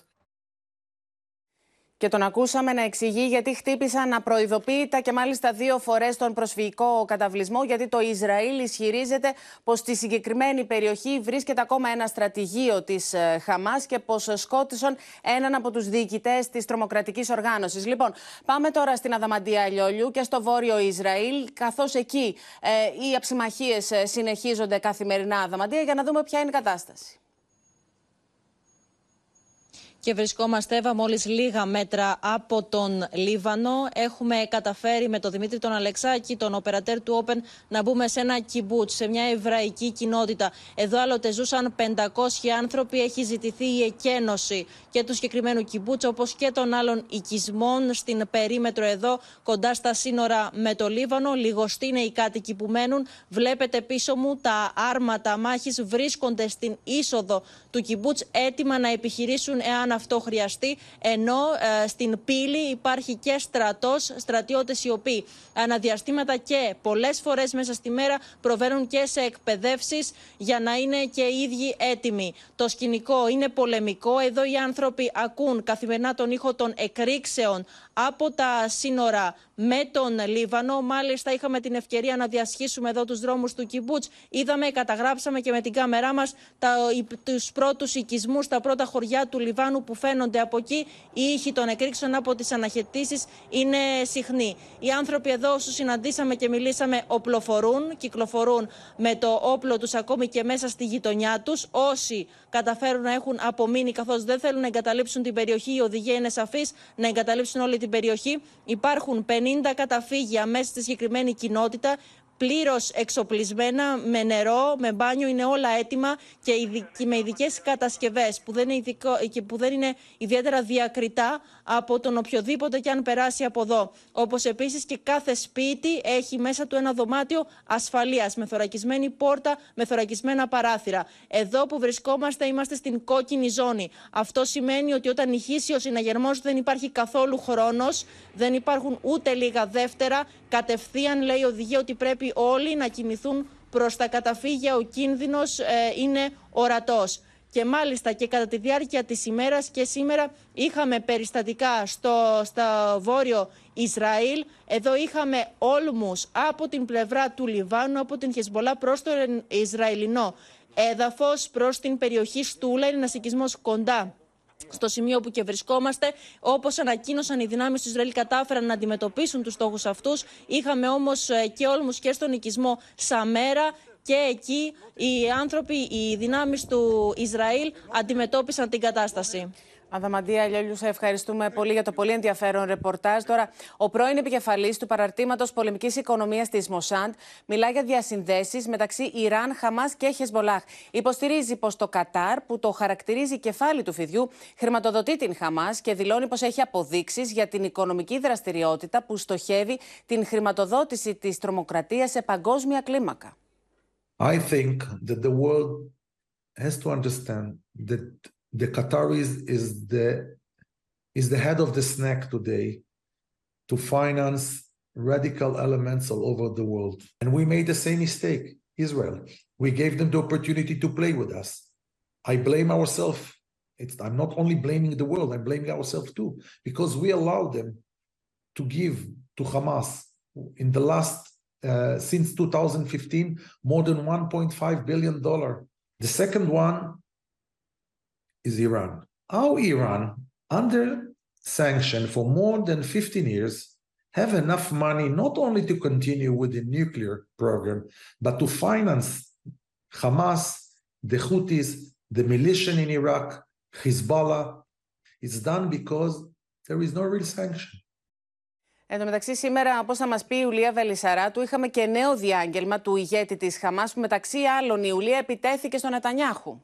Και τον ακούσαμε να εξηγεί γιατί χτύπησαν απροειδοποίητα και μάλιστα δύο φορές τον προσφυγικό καταβλισμό. Γιατί το Ισραήλ ισχυρίζεται πως στη συγκεκριμένη περιοχή βρίσκεται ακόμα ένα στρατηγείο της ε, Χαμάς και πως σκότωσαν έναν από τους διοικητές της τρομοκρατικής οργάνωσης. Λοιπόν, πάμε τώρα στην Αδαμαντία Λιόλιου και στο βόρειο Ισραήλ, καθώς εκεί ε, οι αψημαχίες ε, συνεχίζονται καθημερινά Αδαμαντία, για να δούμε ποια είναι η κατάσταση. Και βρισκόμαστε, Εύα, μόλις λίγα μέτρα από τον Λίβανο. Έχουμε καταφέρει με τον Δημήτρη τον Αλεξάκη, τον οπερατέρ του Open, να μπούμε σε ένα κυμπούτ, σε μια εβραϊκή κοινότητα. Εδώ άλλοτε ζούσαν 500 άνθρωποι. Έχει ζητηθεί η εκένωση και του συγκεκριμένου κυμπούτ, όπως και των άλλων οικισμών στην περίμετρο εδώ, κοντά στα σύνορα με το Λίβανο. Λιγοστοί είναι οι κάτοικοι που μένουν. Βλέπετε πίσω μου τα άρματα μάχης βρίσκονται στην είσοδο του κυμπούτ, έτοιμα να επιχειρήσουν εάν αυτό χρειαστεί, ενώ ε, στην πύλη υπάρχει και στρατός, στρατιώτες οι οποίοι αναδιαστήματα και πολλές φορές μέσα στη μέρα προβαίνουν και σε εκπαιδεύσεις για να είναι και οι ίδιοι έτοιμοι. Το σκηνικό είναι πολεμικό, εδώ οι άνθρωποι ακούν καθημερινά τον ήχο των εκρήξεων από τα σύνορα με τον Λίβανο. Μάλιστα, είχαμε την ευκαιρία να διασχίσουμε εδώ τους δρόμους του Κιμπούτς. Είδαμε, καταγράψαμε και με την κάμερά μας τους πρώτους οικισμούς, τα πρώτα χωριά του Λιβάνου που φαίνονται από εκεί. Οι ήχοι των εκρήξεων από τις αναχαιτήσεις είναι συχνοί. Οι άνθρωποι εδώ, όσου συναντήσαμε και μιλήσαμε, οπλοφορούν, κυκλοφορούν με το όπλο τους ακόμη και μέσα στη γειτονιά τους. Όσοι καταφέρουν να έχουν απομείνει καθώς δεν θέλουν να εγκαταλείψουν την περιοχή, η οδηγία είναι σαφής να εγκαταλείψουν όλη την περιοχή. Υπάρχουν 50 καταφύγια μέσα στη συγκεκριμένη κοινότητα πλήρως εξοπλισμένα με νερό, με μπάνιο, είναι όλα έτοιμα και με ειδικές κατασκευές που, δεν είναι που δεν είναι ιδιαίτερα διακριτά από τον οποιοδήποτε και αν περάσει από εδώ. Όπως επίσης και κάθε σπίτι έχει μέσα του ένα δωμάτιο ασφαλείας με θωρακισμένη πόρτα, με θωρακισμένα παράθυρα. Εδώ που βρισκόμαστε είμαστε στην κόκκινη ζώνη. Αυτό σημαίνει ότι όταν ηχήσει ο συναγερμός δεν υπάρχει καθόλου χρόνος, δεν υπάρχουν ούτε λίγα δεύτερα. Κατευθείαν λέει η οδηγία ότι πρέπει όλοι να κινηθούν προς τα καταφύγια. Ο κίνδυνος ε, είναι ορατός. Και μάλιστα και κατά τη διάρκεια της ημέρας και σήμερα είχαμε περιστατικά στο, στο βόρειο Ισραήλ. Εδώ είχαμε όλμους από την πλευρά του Λιβάνου, από την Χεσμολά προς το Ισραηλινό έδαφος, προς την περιοχή Στούλα. Είναι ένας οικισμός κοντά στο σημείο που και βρισκόμαστε. Όπως ανακοίνωσαν οι δυνάμεις του Ισραήλ, κατάφεραν να αντιμετωπίσουν τους στόχους αυτούς. Είχαμε όμως ε, και όλμους και στον οικισμό Σαμέρα και εκεί οι άνθρωποι, οι δυνάμεις του Ισραήλ αντιμετώπισαν την κατάσταση. Αδαμαντία Λιόλιου, σε ευχαριστούμε πολύ για το πολύ ενδιαφέρον ρεπορτάζ. Τώρα, ο πρώην επικεφαλής του παραρτήματος πολεμικής οικονομίας της Μοσάντ μιλά για διασυνδέσεις μεταξύ Ιράν, Χαμάς και Χεσμολάχ. Υποστηρίζει πως το Κατάρ, που το χαρακτηρίζει κεφάλι του φιδιού, χρηματοδοτεί την Χαμάς και δηλώνει πως έχει αποδείξεις για την οικονομική δραστηριότητα που στοχεύει την χρηματοδότηση της τρομοκρατίας σε παγκόσμια κλίμακα. I think that the world has to understand that the Qataris is the is the head of the snack today to finance radical elements all over the world. And we made the same mistake, Israel. We gave them the opportunity to play with us. I blame ourselves. I'm not only blaming the world, I'm blaming ourselves too, because we allowed them to give to Hamas in the last, uh, since 2015, more than $1.5 billion. The second one is Iran. How Iran, under sanction for more than 15 years, have enough money not only to continue with the nuclear program, but to finance Hamas, the Houthis, the militia in Iraq, Hezbollah. It's done because there is no real sanction. Εν τω μεταξύ, σήμερα, όπω θα μα πει η Ιουλία Βελισσαράτου, είχαμε και νέο διάγγελμα του ηγέτη τη Χαμά, που μεταξύ άλλων η Ιουλία επιτέθηκε στον Νετανιάχου.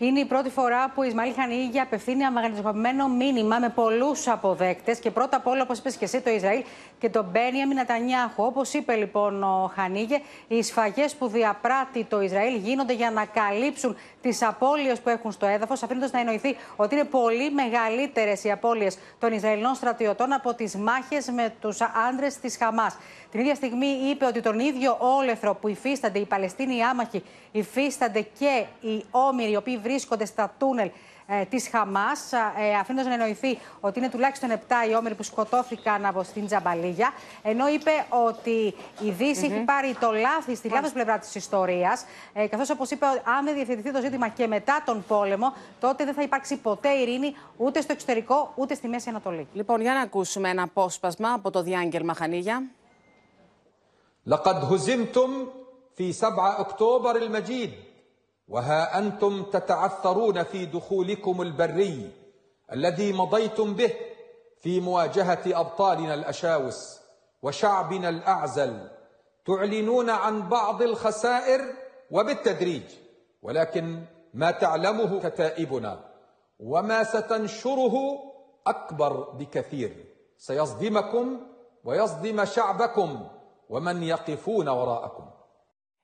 Είναι η πρώτη φορά που η Ισμαήλ Χανίγια απευθύνει αμαγνητισμένο μήνυμα με πολλούς αποδέκτες. Και πρώτα απ' όλα, όπως είπες και εσύ, το Ισραήλ και τον Μπένιαμιν Νατανιάχου. Όπως είπε λοιπόν ο Χανίγε, οι σφαγές που διαπράττει το Ισραήλ γίνονται για να καλύψουν τις απώλειες που έχουν στο έδαφος, αφήνοντας να εννοηθεί ότι είναι πολύ μεγαλύτερες οι απώλειες των Ισραηλινών στρατιωτών από τις μάχες με τους άντρε της Χαμάς. Την ίδια στιγμή είπε ότι τον ίδιο όλεθρο που υφίστανται οι Παλαιστίνοι άμαχοι, υφίστανται και οι όμοιροι οι οποίοι βρίσκονται στα τούνελ ε, της Χαμάς, ε, αφήνοντας να εννοηθεί ότι είναι τουλάχιστον 7 οι όμοιροι που σκοτώθηκαν από στην Τζαμπαλίγια, ενώ είπε ότι η Δύση έχει πάρει το λάθη στη λάθος πλευρά της ιστορίας, ε, καθώς όπως είπε, αν δεν διευθυνθεί το ζήτημα και μετά τον πόλεμο, τότε δεν θα υπάρξει ποτέ ειρήνη ούτε στο εξωτερικό, ούτε στη Μέση Ανατολή. Λοιπόν, για να ακούσουμε ένα απόσπασμα από το διάγγελμα Χανίγια. لقد هزمتم في 7 أكتوبر المجيد وها أنتم تتعثرون في دخولكم البري الذي مضيتم به في مواجهة أبطالنا الأشاوس وشعبنا الأعزل تعلنون عن بعض الخسائر وبالتدريج ولكن ما تعلمه كتائبنا وما ستنشره أكبر بكثير سيصدمكم ويصدم شعبكم.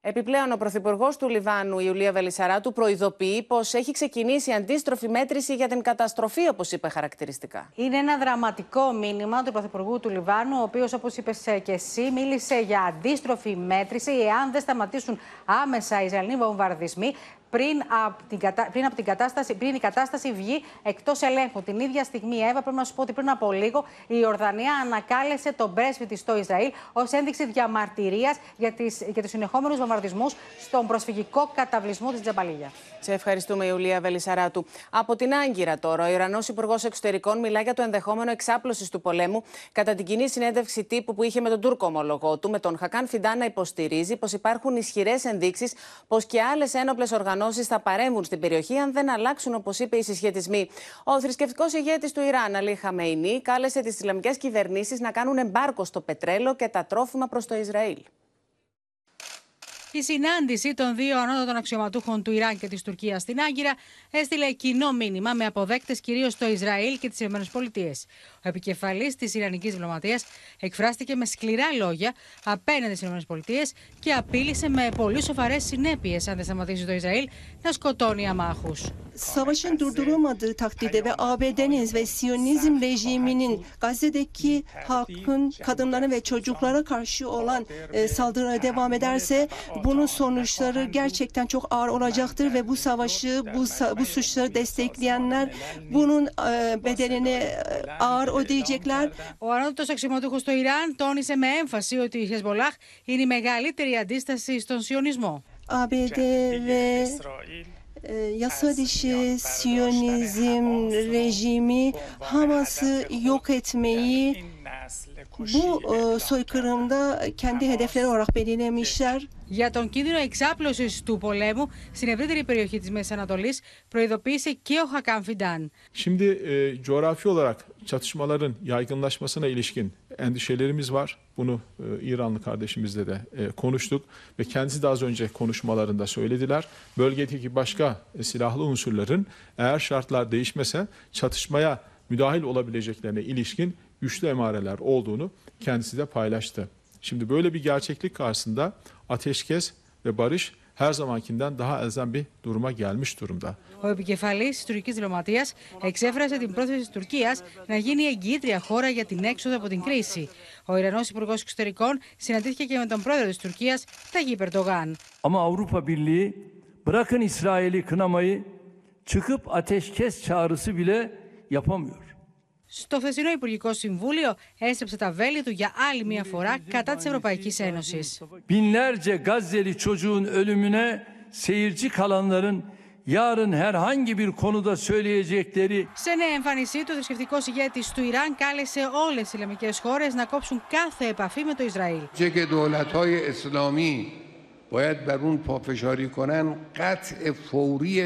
Επιπλέον, ο Πρωθυπουργός του Λιβάνου, η Ιουλία Βελισσαράτου, προειδοποιεί πως έχει ξεκινήσει αντίστροφη μέτρηση για την καταστροφή, όπως είπε χαρακτηριστικά. Είναι ένα δραματικό μήνυμα του Πρωθυπουργού του Λιβάνου, ο οποίος, όπως είπες και εσύ, μίλησε για αντίστροφη μέτρηση εάν δεν σταματήσουν άμεσα οι Ισραηλοί βομβαρδισμοί πριν από, την κατα... πριν από την κατάσταση, πριν η κατάσταση βγει εκτός ελέγχου. Την ίδια στιγμή, Εύα, πρέπει να σου πω ότι πριν από λίγο η Ορδανία ανακάλεσε τον πρέσβη της στο Ισραήλ ως ένδειξη διαμαρτυρίας για, τις... για τους συνεχόμενους βομβαρδισμούς στον προσφυγικό καταβλισμό της Τζαμπαλίγια. Σε ευχαριστούμε, Ιουλία Βελισσαράτου. Από την Άγκυρα τώρα, ο Ιρανός Υπουργός Εξωτερικών μιλά για το ενδεχόμενο εξάπλωσης του πολέμου κατά την κοινή συνέντευξη τύπου που είχε με τον Τούρκο ομολογό του, με τον Χακάν Φιντά να υποστηρίζει πως υπάρχουν ισχυρές ενδείξεις πως και άλλες ένοπλες οργανώσεις θα παρέμβουν στην περιοχή αν δεν αλλάξουν, όπως είπε, οι συσχετισμοί. Ο θρησκευτικός ηγέτης του Ιράν, Αλή Χαμεϊνή, κάλεσε τις Ισλαμικές κυβερνήσεις να κάνουν εμπάρκο στο πετρέλαιο και τα τρόφιμα προς το Ισραήλ. Η συνάντηση των δύο ανώτατων αξιωματούχων του Ιράν και της Τουρκίας στην Άγκυρα έστειλε κοινό μήνυμα με αποδέκτες κυρίως το Ισραήλ και τις ΗΠΑ. Ο επικεφαλή τη Ιρανική διπλωματία εκφράστηκε με σκληρά λόγια απέναντι στι ΗΠΑ και απείλησε με πολύ σοβαρέ συνέπειε αν δεν σταματήσει το Ισραήλ να σκοτώνει αμάχου. savaşın durdurulmadığı takdirde ve ABD'nin ve Siyonizm rejiminin Gazze'deki halkın, kadınlara ve çocuklara karşı olan e, saldırılara devam ederse bunun sonuçları gerçekten çok ağır olacaktır ve bu savaşı, bu, bu suçları destekleyenler bunun e, bedelini e, ağır ödeyecekler. Ο ανώτατο αξιωματούχο στο Ιράν τόνισε με έμφαση ότι η Χεσμολάχ είναι η μεγαλύτερη αντίσταση στον Σιωνισμό. ABD ve e, yasa dışı Siyonizm rejimi Hamas'ı yok etmeyi bu e, soykırımda kendi hedefleri olarak belirlemişler. Για τον kínδυνο εξάπλωση του πολέμου στην ευρύτερη περιοχή τη Μέση Ανατολή, προειδοποίησε και ο Χακάν Φιντάν. Şimdi e, coğrafi olarak çatışmaların yaygınlaşmasına ilişkin endişelerimiz var. Bunu e, İranlı kardeşimizle de e, konuştuk ve kendisi de az önce konuşmalarında söylediler. Bölgedeki başka e, silahlı unsurların eğer şartlar değişmese çatışmaya müdahil olabileceklerine ilişkin güçlü emareler olduğunu kendisi de paylaştı. Şimdi böyle bir gerçeklik karşısında ateşkes ve barış her zamankinden daha elzem bir duruma gelmiş durumda. Ο επικεφαλή τη τουρκική διπλωματία εξέφρασε την πρόθεση τη Τουρκία να γίνει εγγύητρια χώρα για την έξοδο από την κρίση. Ο Ιρανό Υπουργό Εξωτερικών συναντήθηκε και με τον πρόεδρο τη Τουρκία, Ταγί Περντογάν. Ama Avrupa Birliği bırakın İsrail'i kınamayı çıkıp ateşkes çağrısı bile yapamıyor. Στο χθεσινό Υπουργικό Συμβούλιο έστρεψε τα βέλη του για άλλη μια φορά κατά της Ευρωπαϊκής Ένωσης. Binlerce Gazze'li çocuğun ölümüne seyirci kalanların yarın herhangi bir konuda söyleyecekleri Σε νέα εμφάνισή του, ο θρησκευτικό ηγέτη του Ιράν κάλεσε όλε τι Ισλαμικέ χώρε να κόψουν κάθε επαφή με το Ισραήλ. چه که دولت‌های اسلامی باید بر اون پافشاری کنن قطع فوری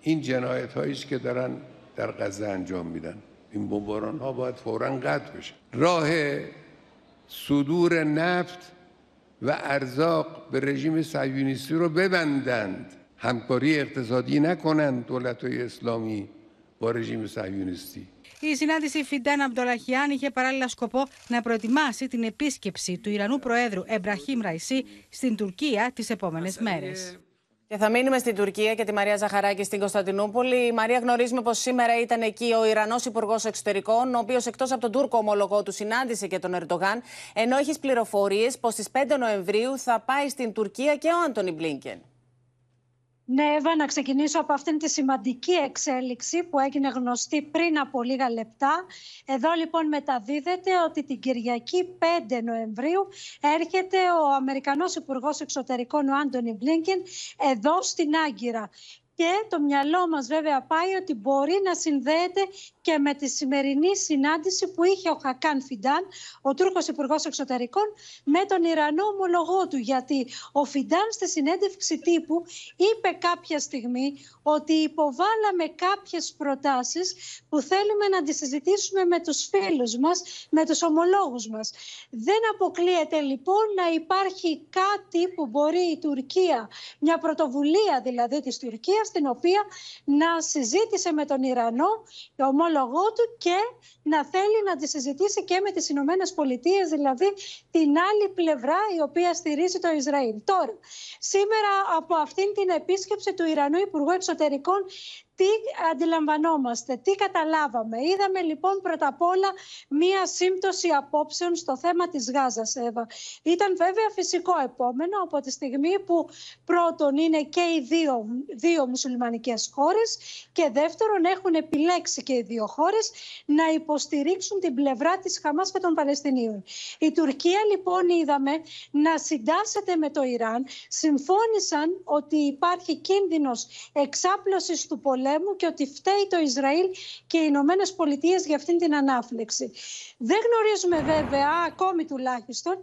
این جنایت است که دارن در غزه انجام میدن این بمباران ها باید فورا قطع بشه راه صدور نفت و ارزاق به رژیم صهیونیستی رو ببندند همکاری اقتصادی نکنند دولت های اسلامی با رژیم صهیونیستی Η συνάντηση Φιντάν Αμπτολαχιάν είχε παράλληλα σκοπό να προετοιμάσει την επίσκεψη του Ιρανού Προέδρου Εμπραχήμ Ραϊσί στην Τουρκία τις επόμενες μέρες. Και θα μείνουμε στην Τουρκία και τη Μαρία Ζαχαράκη στην Κωνσταντινούπολη. Η Μαρία, γνωρίζουμε πως σήμερα ήταν εκεί ο Ιρανός Υπουργός Εξωτερικών, ο οποίος εκτός από τον Τούρκο ομολογό του συνάντησε και τον Ερντογάν, ενώ έχεις πληροφορίες πως στις 5 Νοεμβρίου θα πάει στην Τουρκία και ο Άντωνι Μπλίνκεν. Ναι, Εύα, να ξεκινήσω από αυτήν τη σημαντική εξέλιξη που έγινε γνωστή πριν από λίγα λεπτά. Εδώ λοιπόν μεταδίδεται ότι την Κυριακή 5 Νοεμβρίου έρχεται ο Αμερικανός Υπουργός Εξωτερικών ο Άντωνι Μπλίνκεν εδώ στην Άγκυρα. Και το μυαλό μας βέβαια πάει ότι μπορεί να συνδέεται και με τη σημερινή συνάντηση που είχε ο Χακάν Φιντάν, ο Τούρκος Υπουργός Εξωτερικών, με τον Ιρανό ομολογό του. Γιατί ο Φιντάν στη συνέντευξη τύπου είπε κάποια στιγμή ότι υποβάλαμε κάποιες προτάσεις που θέλουμε να τις συζητήσουμε με τους φίλους μας, με τους ομολόγους μας. Δεν αποκλείεται λοιπόν να υπάρχει κάτι που μπορεί η Τουρκία, μια πρωτοβουλία δηλαδή της Τουρκίας, την οποία να συζήτησε με τον Ιρανό, το ομόλογό του και να θέλει να τη συζητήσει και με τις Ηνωμένες Πολιτείες, δηλαδή την άλλη πλευρά η οποία στηρίζει το Ισραήλ. Τώρα, σήμερα από αυτήν την επίσκεψη του Ιρανού Υπουργού Εξωτερικών τι αντιλαμβανόμαστε, τι καταλάβαμε. Είδαμε λοιπόν πρώτα απ' όλα μία σύμπτωση απόψεων στο θέμα της Γάζας, Εύα. Ήταν βέβαια φυσικό επόμενο από τη στιγμή που πρώτον είναι και οι δύο, δύο μουσουλμανικές χώρες και δεύτερον έχουν επιλέξει και οι δύο χώρες να υποστηρίξουν την πλευρά της Χαμάς και των Παλαιστινίων. Η Τουρκία λοιπόν είδαμε να συντάσσεται με το Ιράν, συμφώνησαν ότι υπάρχει κίνδυνος εξάπλωσης του πολέμου πολέμου και ότι φταίει το Ισραήλ και οι Ηνωμένες Πολιτείες για αυτήν την ανάφλεξη. Δεν γνωρίζουμε βέβαια, ακόμη τουλάχιστον,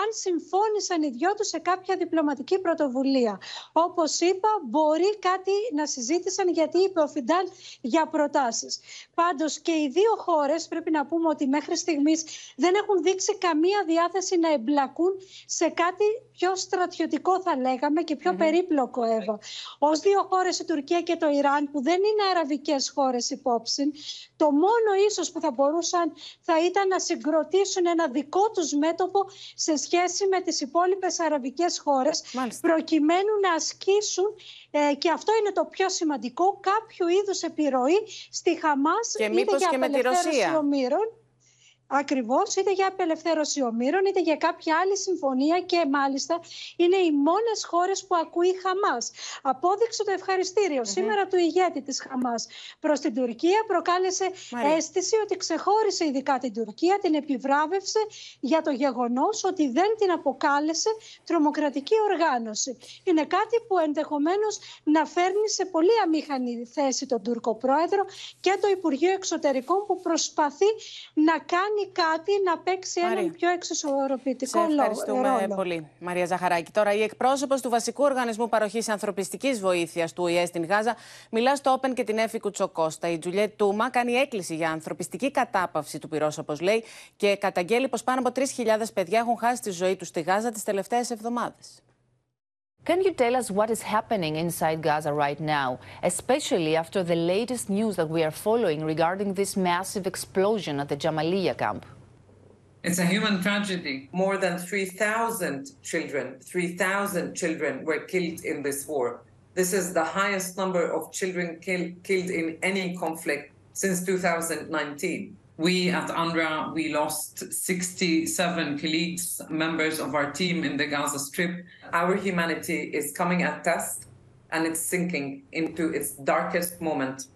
αν συμφώνησαν οι δυο τους σε κάποια διπλωματική πρωτοβουλία. Όπως είπα, μπορεί κάτι να συζήτησαν γιατί είπε ο Φιντάν για προτάσεις. Πάντως και οι δύο χώρες πρέπει να πούμε ότι μέχρι στιγμής δεν έχουν δείξει καμία διάθεση να εμπλακούν σε κάτι πιο στρατιωτικό θα λέγαμε και πιο περίπλοκο Εύα. Ως δύο χώρες η Τουρκία και το Ιράν που δεν είναι αραβικές χώρες υπόψη, το μόνο ίσως που θα μπορούσαν θα ήταν να συγκροτήσουν ένα δικό τους μέτωπο σε σχέση με τις υπόλοιπες αραβικές χώρες προκειμένου να ασκήσουν ε, και αυτό είναι το πιο σημαντικό κάποιο είδους επιρροή στη Χαμάς και είτε για και με τη Ρωσία. Ομήρων, Ακριβώς, είτε για απελευθέρωση ομήρων, είτε για κάποια άλλη συμφωνία και μάλιστα είναι οι μόνες χώρες που ακούει η Χαμάς. Απόδειξε το ευχαριστηριο σήμερα του ηγέτη της Χαμάς προς την Τουρκία προκάλεσε αίσθηση ότι ξεχώρισε ειδικά την Τουρκία, την επιβράβευσε για το γεγονός ότι δεν την αποκάλεσε τρομοκρατική οργάνωση. Είναι κάτι που ενδεχομένως να φέρνει σε πολύ αμήχανη θέση τον Τούρκο πρόεδρο και το Υπουργείο Εξωτερικών που προσπαθεί να κάνει κάτι να παίξει Μαρία. έναν πιο εξισορροπητικό ρόλο. ευχαριστούμε ρόλο. πολύ, Μαρία Ζαχαράκη. Τώρα, η εκπρόσωπος του βασικού οργανισμού παροχής ανθρωπιστικής βοήθειας του ΟΗΕ στην Γάζα μιλά στο Open και την Έφη Κουτσοκώστα. Η Τζουλιέτ Τούμα κάνει έκκληση για ανθρωπιστική κατάπαυση του πυρός, όπως λέει, και καταγγέλει πως πάνω από 3.000 παιδιά έχουν χάσει τη ζωή τους στη Γάζα τις τελευταίες εβδομάδες. Can you tell us what is happening inside Gaza right now, especially after the latest news that we are following regarding this massive explosion at the Jamaliyah camp? It's a human tragedy. More than 3,000 children, 3,000 children were killed in this war. This is the highest number of children kill, killed in any conflict since 2019. We at UNRWA, we lost 67 colleagues, members of our team in the Gaza Strip. Our humanity is coming at test and it's sinking into its darkest moment.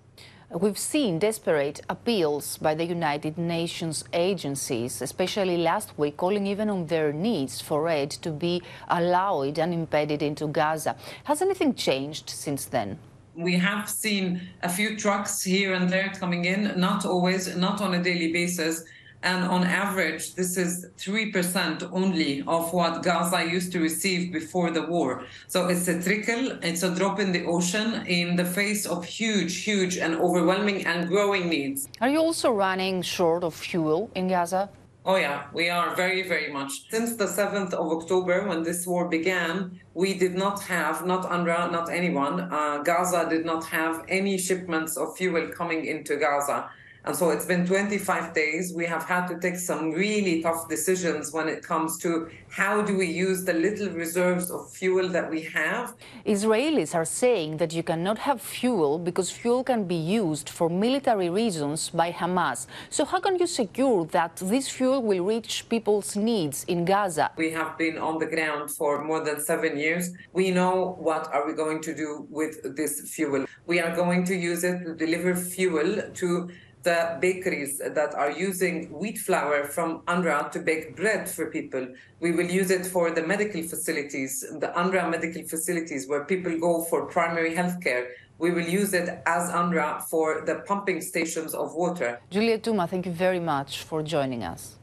We've seen desperate appeals by the United Nations agencies, especially last week, calling even on their needs for aid to be allowed and embedded into Gaza. Has anything changed since then? We have seen a few trucks here and there coming in, not always, not on a daily basis. And on average, this is 3% only of what Gaza used to receive before the war. So it's a trickle, it's a drop in the ocean in the face of huge, huge, and overwhelming and growing needs. Are you also running short of fuel in Gaza? Oh, yeah, we are very, very much. Since the 7th of October, when this war began, we did not have, not UNRWA, not anyone, uh, Gaza did not have any shipments of fuel coming into Gaza. And so it's been 25 days. We have had to take some really tough decisions when it comes to how do we use the little reserves of fuel that we have. Israelis are saying that you cannot have fuel because fuel can be used for military reasons by Hamas. So how can you secure that this fuel will reach people's needs in Gaza? We have been on the ground for more than seven years. We know what are we going to do with this fuel. We are going to use it to deliver fuel to the bakeries that are using wheat flour from UNRWA to bake bread for people. We will use it for the medical facilities, the UNRWA medical facilities where people go for primary health care. we will use it as UNRWA for the pumping stations of water. Julia Tuma, thank you very much for joining us.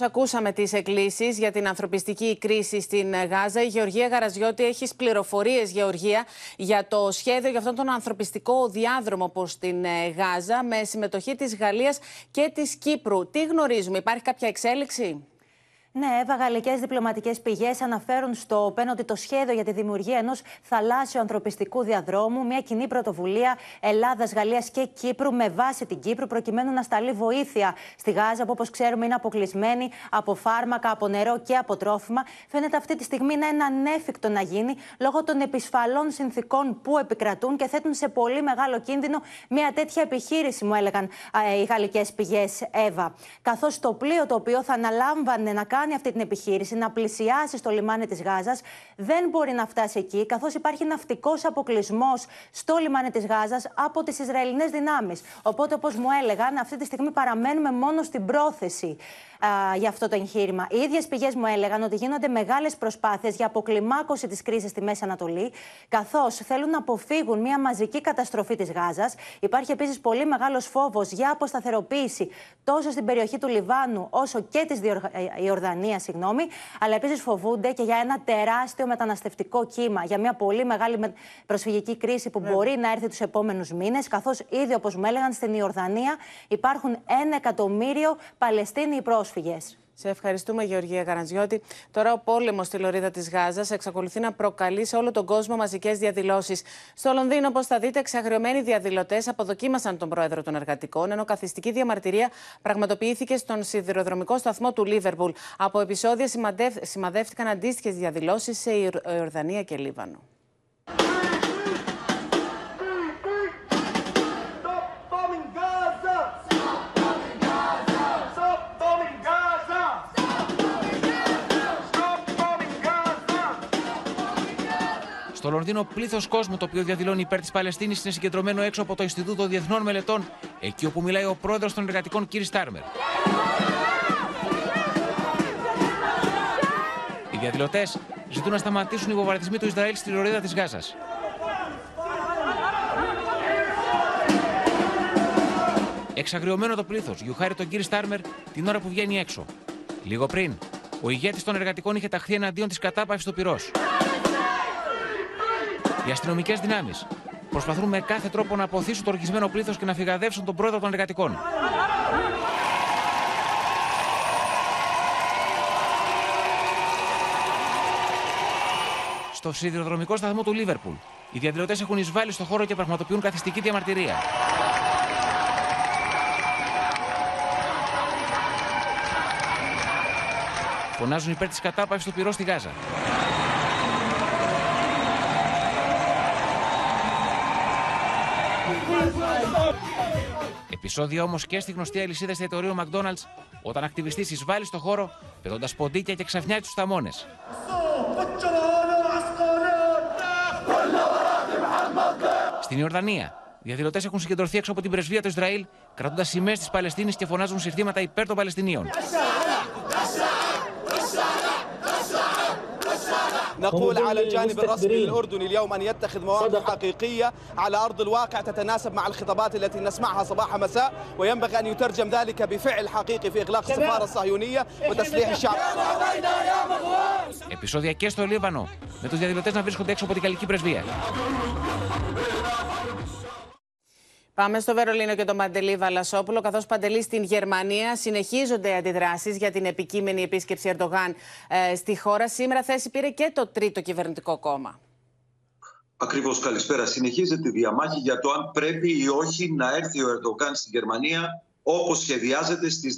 Ακούσαμε τις εκκλήσεις για την ανθρωπιστική κρίση στην Γάζα. Η Γεωργία Γαραζιώτη έχει πληροφορίες, Γεωργία, για το σχέδιο για αυτόν τον ανθρωπιστικό διάδρομο προς την Γάζα με συμμετοχή της Γαλλίας και της Κύπρου. Τι γνωρίζουμε, υπάρχει κάποια εξέλιξη; Ναι, Εύα, γαλλικές διπλωματικές πηγές αναφέρουν στο ΟΠΕΝ ότι το σχέδιο για τη δημιουργία ενός θαλάσσιου ανθρωπιστικού διαδρόμου, μια κοινή πρωτοβουλία Ελλάδας, Γαλλίας και Κύπρου, με βάση την Κύπρου, προκειμένου να σταλεί βοήθεια στη Γάζα, που όπως ξέρουμε είναι αποκλεισμένη από φάρμακα, από νερό και από τρόφιμα, φαίνεται αυτή τη στιγμή να είναι ανέφικτο να γίνει λόγω των επισφαλών συνθήκων που επικρατούν και θέτουν σε πολύ μεγάλο κίνδυνο μια τέτοια επιχείρηση, μου έλεγαν οι γαλλικές πηγές, Εύα. Καθώς το πλοίο το οποίο θα αναλάμβανε να κάνει κάνει αυτή την επιχείρηση, να πλησιάσει στο λιμάνι της Γάζας, δεν μπορεί να φτάσει εκεί, καθώς υπάρχει ναυτικός αποκλεισμός στο λιμάνι της Γάζας από τις Ισραηλινές δυνάμεις. Οπότε, όπως μου έλεγαν, αυτή τη στιγμή παραμένουμε μόνο στην πρόθεση α, για αυτό το εγχείρημα. Οι ίδιες πηγές μου έλεγαν ότι γίνονται μεγάλες προσπάθειες για αποκλιμάκωση της κρίσης στη Μέση Ανατολή, καθώς θέλουν να αποφύγουν μια μαζική καταστροφή της Γάζας. Υπάρχει επίσης πολύ μεγάλος φόβος για αποσταθεροποίηση τόσο στην περιοχή του Λιβάνου όσο και της Ιορδανίας συγγνώμη, αλλά επίσης φοβούνται και για ένα τεράστιο μεταναστευτικό κύμα, για μια πολύ μεγάλη προσφυγική κρίση που μπορεί να έρθει τους επόμενους μήνες, καθώς ήδη, όπως μου έλεγαν, στην Ιορδανία υπάρχουν ένα εκατομμύριο Παλαιστίνοι πρόσφυγες. Σε ευχαριστούμε, Γεωργία Καραντζιώτη. Τώρα, ο πόλεμος στη λωρίδα της Γάζας εξακολουθεί να προκαλεί σε όλο τον κόσμο μαζικές διαδηλώσεις. Στο Λονδίνο, όπως θα δείτε, εξαγριωμένοι διαδηλωτές αποδοκίμασαν τον πρόεδρο των εργατικών, ενώ καθιστική διαμαρτυρία πραγματοποιήθηκε στον σιδηροδρομικό σταθμό του Λίβερπουλ. Από επεισόδια σημαδεύτηκαν αντίστοιχες διαδηλώσεις σε Ιορδανία και Λίβανο. Λονδίνο, πλήθος κόσμου το οποίο διαδηλώνει υπέρ της Παλαιστίνης είναι συγκεντρωμένο έξω από το Ινστιτούτο Διεθνών Μελετών, εκεί όπου μιλάει ο πρόεδρος των εργατικών κ. Στάρμερ. Οι διαδηλωτές ζητούν να σταματήσουν οι βομβαρδισμοί του Ισραήλ στη λωρίδα της Γάζας. Εξαγριωμένο το πλήθος γιουχάρει τον κύριο Στάρμερ την ώρα που βγαίνει έξω. Λίγο πριν, ο ηγέτης των εργατικών είχε ταχθεί εναντίον της κατάπαυσης του πυρός. Οι αστυνομικές δυνάμεις προσπαθούν με κάθε τρόπο να αποθήσουν το οργισμένο πλήθος και να φυγαδεύσουν τον πρόεδρο των εργατικών. Στο σιδηροδρομικό σταθμό του Λίβερπουλ, οι διαδηλωτές έχουν εισβάλει στο χώρο και πραγματοποιούν καθιστική διαμαρτυρία. Φωνάζουν υπέρ της κατάπαυσης του πυρός στη Γάζα. Επισόδια όμως και στη γνωστή αλυσίδα εστιατορίου McDonald's όταν ακτιβιστής εισβάλλει στο χώρο πετώντας ποντίκια και ξαφνιάζει τους θαμώνε. Στην Ιορδανία, οι διαδηλωτές έχουν συγκεντρωθεί έξω από την πρεσβεία του Ισραήλ, κρατώντας σημαίες της Παλαιστίνης και φωνάζουν συρθήματα υπέρ των Παλαιστινίων. نقول على الجانب الرسمي الأردني اليوم أن يتخذ مواقف حقيقية على أرض الواقع تتناسب مع الخطابات التي نسمعها صباح مساء وينبغي أن يترجم ذلك بفعل حقيقي في إغلاق السفارة الصهيونية وتسليح الشعب Επισόδια και στο Λίβανο, με τους διαδηλωτές να βρίσκονται έξω από την Γαλλική Πρεσβεία. Πάμε στο Βερολίνο και τον Παντελή Βαλασόπουλο. Καθώς Παντελή στην Γερμανία συνεχίζονται οι αντιδράσεις για την επικείμενη επίσκεψη Ερντογάν ε, στη χώρα. Σήμερα θέση πήρε και το τρίτο κυβερνητικό κόμμα. Ακριβώς καλησπέρα. Συνεχίζεται η διαμάχη για το αν πρέπει ή όχι να έρθει ο Ερντογάν στη Γερμανία όπως σχεδιάζεται στις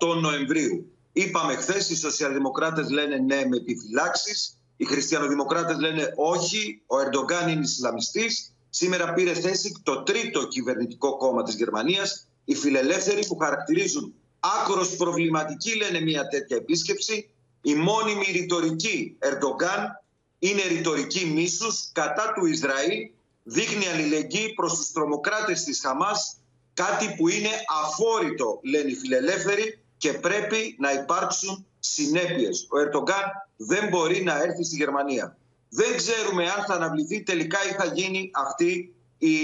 18 Νοεμβρίου. Είπαμε χθες, οι σοσιαλδημοκράτες λένε ναι με επιφυλάξεις, οι χριστιανοδημοκράτες λένε όχι, ο Ερντογάν είναι Ισλαμιστής Σήμερα πήρε θέση το τρίτο κυβερνητικό κόμμα της Γερμανίας, οι φιλελεύθεροι που χαρακτηρίζουν άκρος προβληματική λένε μια τέτοια επίσκεψη. Η μόνιμη ρητορική Ερντογκάν είναι ρητορική μίσους κατά του Ισραήλ, δείχνει αλληλεγγύη προς τους τρομοκράτες της Χαμάς, κάτι που είναι αφόρητο λένε οι φιλελεύθεροι και πρέπει να υπάρξουν συνέπειες. Ο Ερντογκάν δεν μπορεί να έρθει στη Γερμανία. Δεν ξέρουμε αν θα αναβληθεί τελικά ή θα γίνει αυτή η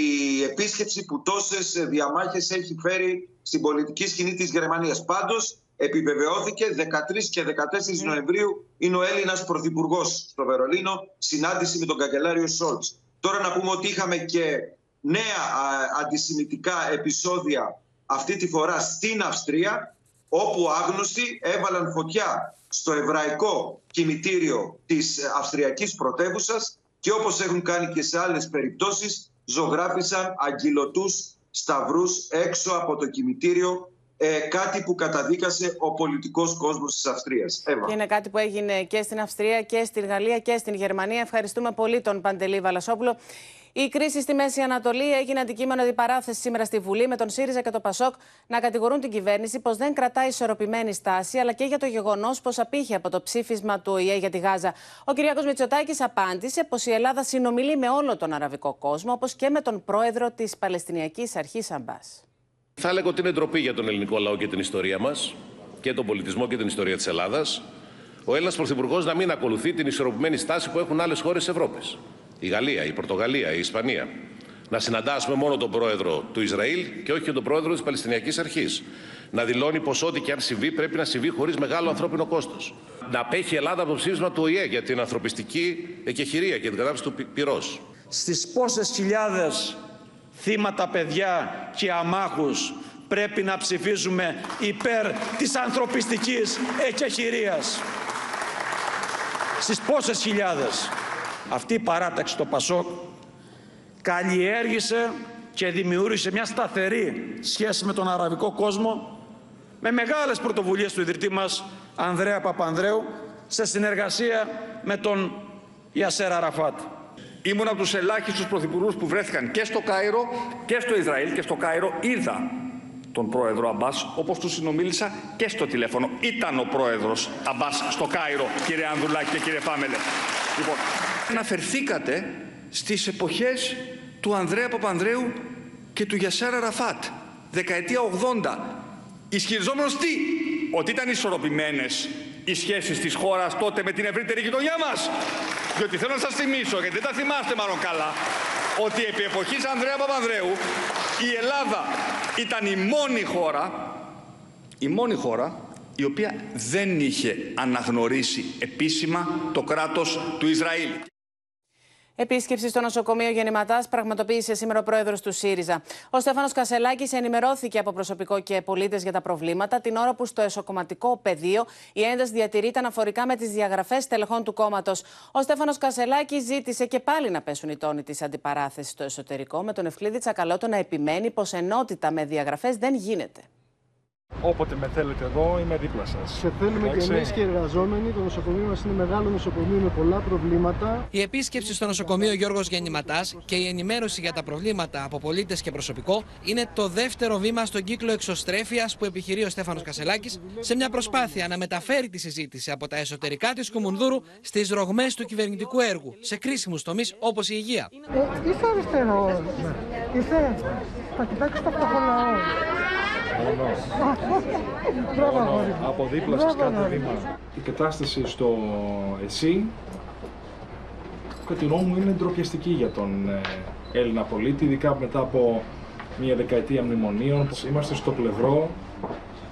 επίσκεψη που τόσες διαμάχες έχει φέρει στην πολιτική σκηνή της Γερμανίας. Πάντως, επιβεβαιώθηκε 13 και 14 Νοεμβρίου είναι ο Έλληνας Πρωθυπουργός στο Βερολίνο, συνάντηση με τον καγκελάριο Σόλτς. Τώρα να πούμε ότι είχαμε και νέα αντισημιτικά επεισόδια αυτή τη φορά στην Αυστρία, όπου άγνωστοι έβαλαν φωτιά στο εβραϊκό κημητήριο της Αυστριακής πρωτεύουσας και όπως έχουν κάνει και σε άλλες περιπτώσεις ζωγράφησαν αγγυλωτούς σταυρούς έξω από το κημητήριο ε, κάτι που καταδίκασε ο πολιτικός κόσμος της Αυστρίας. Και είναι κάτι που έγινε και στην Αυστρία και στην Γαλλία και στην Γερμανία. Ευχαριστούμε πολύ τον Παντελή Βαλασόπουλο. Η κρίση στη Μέση Ανατολή έγινε αντικείμενο αντιπαράθεσης σήμερα στη Βουλή με τον ΣΥΡΙΖΑ και το ΠΑΣΟΚ να κατηγορούν την κυβέρνηση πως δεν κρατάει ισορροπημένη στάση, αλλά και για το γεγονός πως απήχε από το ψήφισμα του ΟΗΕ για τη Γάζα. Ο κ. Μητσοτάκης απάντησε πως η Ελλάδα συνομιλεί με όλο τον αραβικό κόσμο, όπως και με τον πρόεδρο της Παλαιστινιακής Αρχής Αμπάς. Θα έλεγα ότι είναι ντροπή για τον ελληνικό λαό και την ιστορία μας και τον πολιτισμό και την ιστορία της Ελλάδας. Ο Έλληνας Πρωθυπουργός να μην ακολουθεί την ισορροπημένη στάση που έχουν άλλες χώρες Ευρώπης η Γαλλία, η Πορτογαλία, η Ισπανία. Να συναντάσουμε μόνο τον πρόεδρο του Ισραήλ και όχι και τον πρόεδρο της Παλαιστινιακής Αρχής. Να δηλώνει πως ό,τι και αν συμβεί πρέπει να συμβεί χωρίς μεγάλο ανθρώπινο κόστος. Να απέχει η Ελλάδα από το ψήφισμα του ΟΗΕ για την ανθρωπιστική εκεχηρία και την κατάσταση του πυρός. Στις πόσες χιλιάδες θύματα παιδιά και αμάχους πρέπει να ψηφίζουμε υπέρ της ανθρωπιστικής εκεχηρίας; Στις πόσες χιλιάδες; Αυτή η παράταξη το ΠΑΣΟΚ καλλιέργησε και δημιούργησε μια σταθερή σχέση με τον αραβικό κόσμο με μεγάλες πρωτοβουλίες του ιδρυτή μας Ανδρέα Παπανδρέου σε συνεργασία με τον Ιασέρα Ραφάτ. Ήμουν από τους ελάχιστους πρωθυπουργούς που βρέθηκαν και στο Κάιρο και στο Ισραήλ και στο Κάιρο είδα τον πρόεδρο Αμπάς όπως του συνομίλησα και στο τηλέφωνο. Ήταν ο πρόεδρος Αμπάς στο Κάιρο κύριε Ανδρουλάκη και κύριε Πάμελε. Λοιπόν, αναφερθήκατε στις εποχές του Ανδρέα Παπανδρέου και του Γιάσερ Αραφάτ, δεκαετία 80. Ισχυριζόμενος τι, ότι ήταν ισορροπημένες οι σχέσεις της χώρας τότε με την ευρύτερη γειτονιά μας. Διότι θέλω να σας θυμίσω, γιατί δεν τα θυμάστε μάλλον καλά, ότι επί εποχής Ανδρέα Παπανδρέου η Ελλάδα ήταν η μόνη χώρα, η μόνη χώρα η οποία δεν είχε αναγνωρίσει επίσημα το κράτος του Ισραήλ. Επίσκεψη στο νοσοκομείο Γεννηματάς πραγματοποίησε σήμερα ο πρόεδρος του ΣΥΡΙΖΑ. Ο Στέφανος Κασελάκης ενημερώθηκε από προσωπικό και πολίτες για τα προβλήματα την ώρα που στο εσωκομματικό πεδίο η ένταση διατηρείται αναφορικά με τις διαγραφές τελεχών του κόμματος. Ο Στέφανος Κασελάκης ζήτησε και πάλι να πέσουν οι τόνοι της αντιπαράθεσης στο εσωτερικό, με τον Ευκλήδη Τσακαλώτο να επιμένει πως ενότητα με διαγραφές δεν γίνεται. Όποτε με θέλετε εδώ, είμαι δίπλα σας. Σε θέλουμε και εμείς και οι εργαζόμενοι. Το νοσοκομείο μας είναι μεγάλο νοσοκομείο με πολλά προβλήματα. Η επίσκεψη στο νοσοκομείο Γιώργος Γεννηματάς και η ενημέρωση για τα προβλήματα από πολίτες και προσωπικό είναι το δεύτερο βήμα στον κύκλο εξωστρέφειας που επιχειρεί ο Στέφανος Κασελάκης σε μια προσπάθεια να μεταφέρει τη συζήτηση από τα εσωτερικά της Κουμουνδούρου στις ρογμές του κυβερνητικού έργου σε κρίσιμους τομείς όπως η υγεία. Ε, είσαι αριστερό. Είσαι. Θα κοιτάξει το φτωχό λαό. Από δίπλα σας κάθε βήμα. Η κατάσταση στο ΕΣΥ, κατά τη γνώμη μου, είναι ντροπιαστική για τον ε, Έλληνα πολίτη, ειδικά μετά από μια δεκαετία μνημονίων. Είμαστε στο πλευρό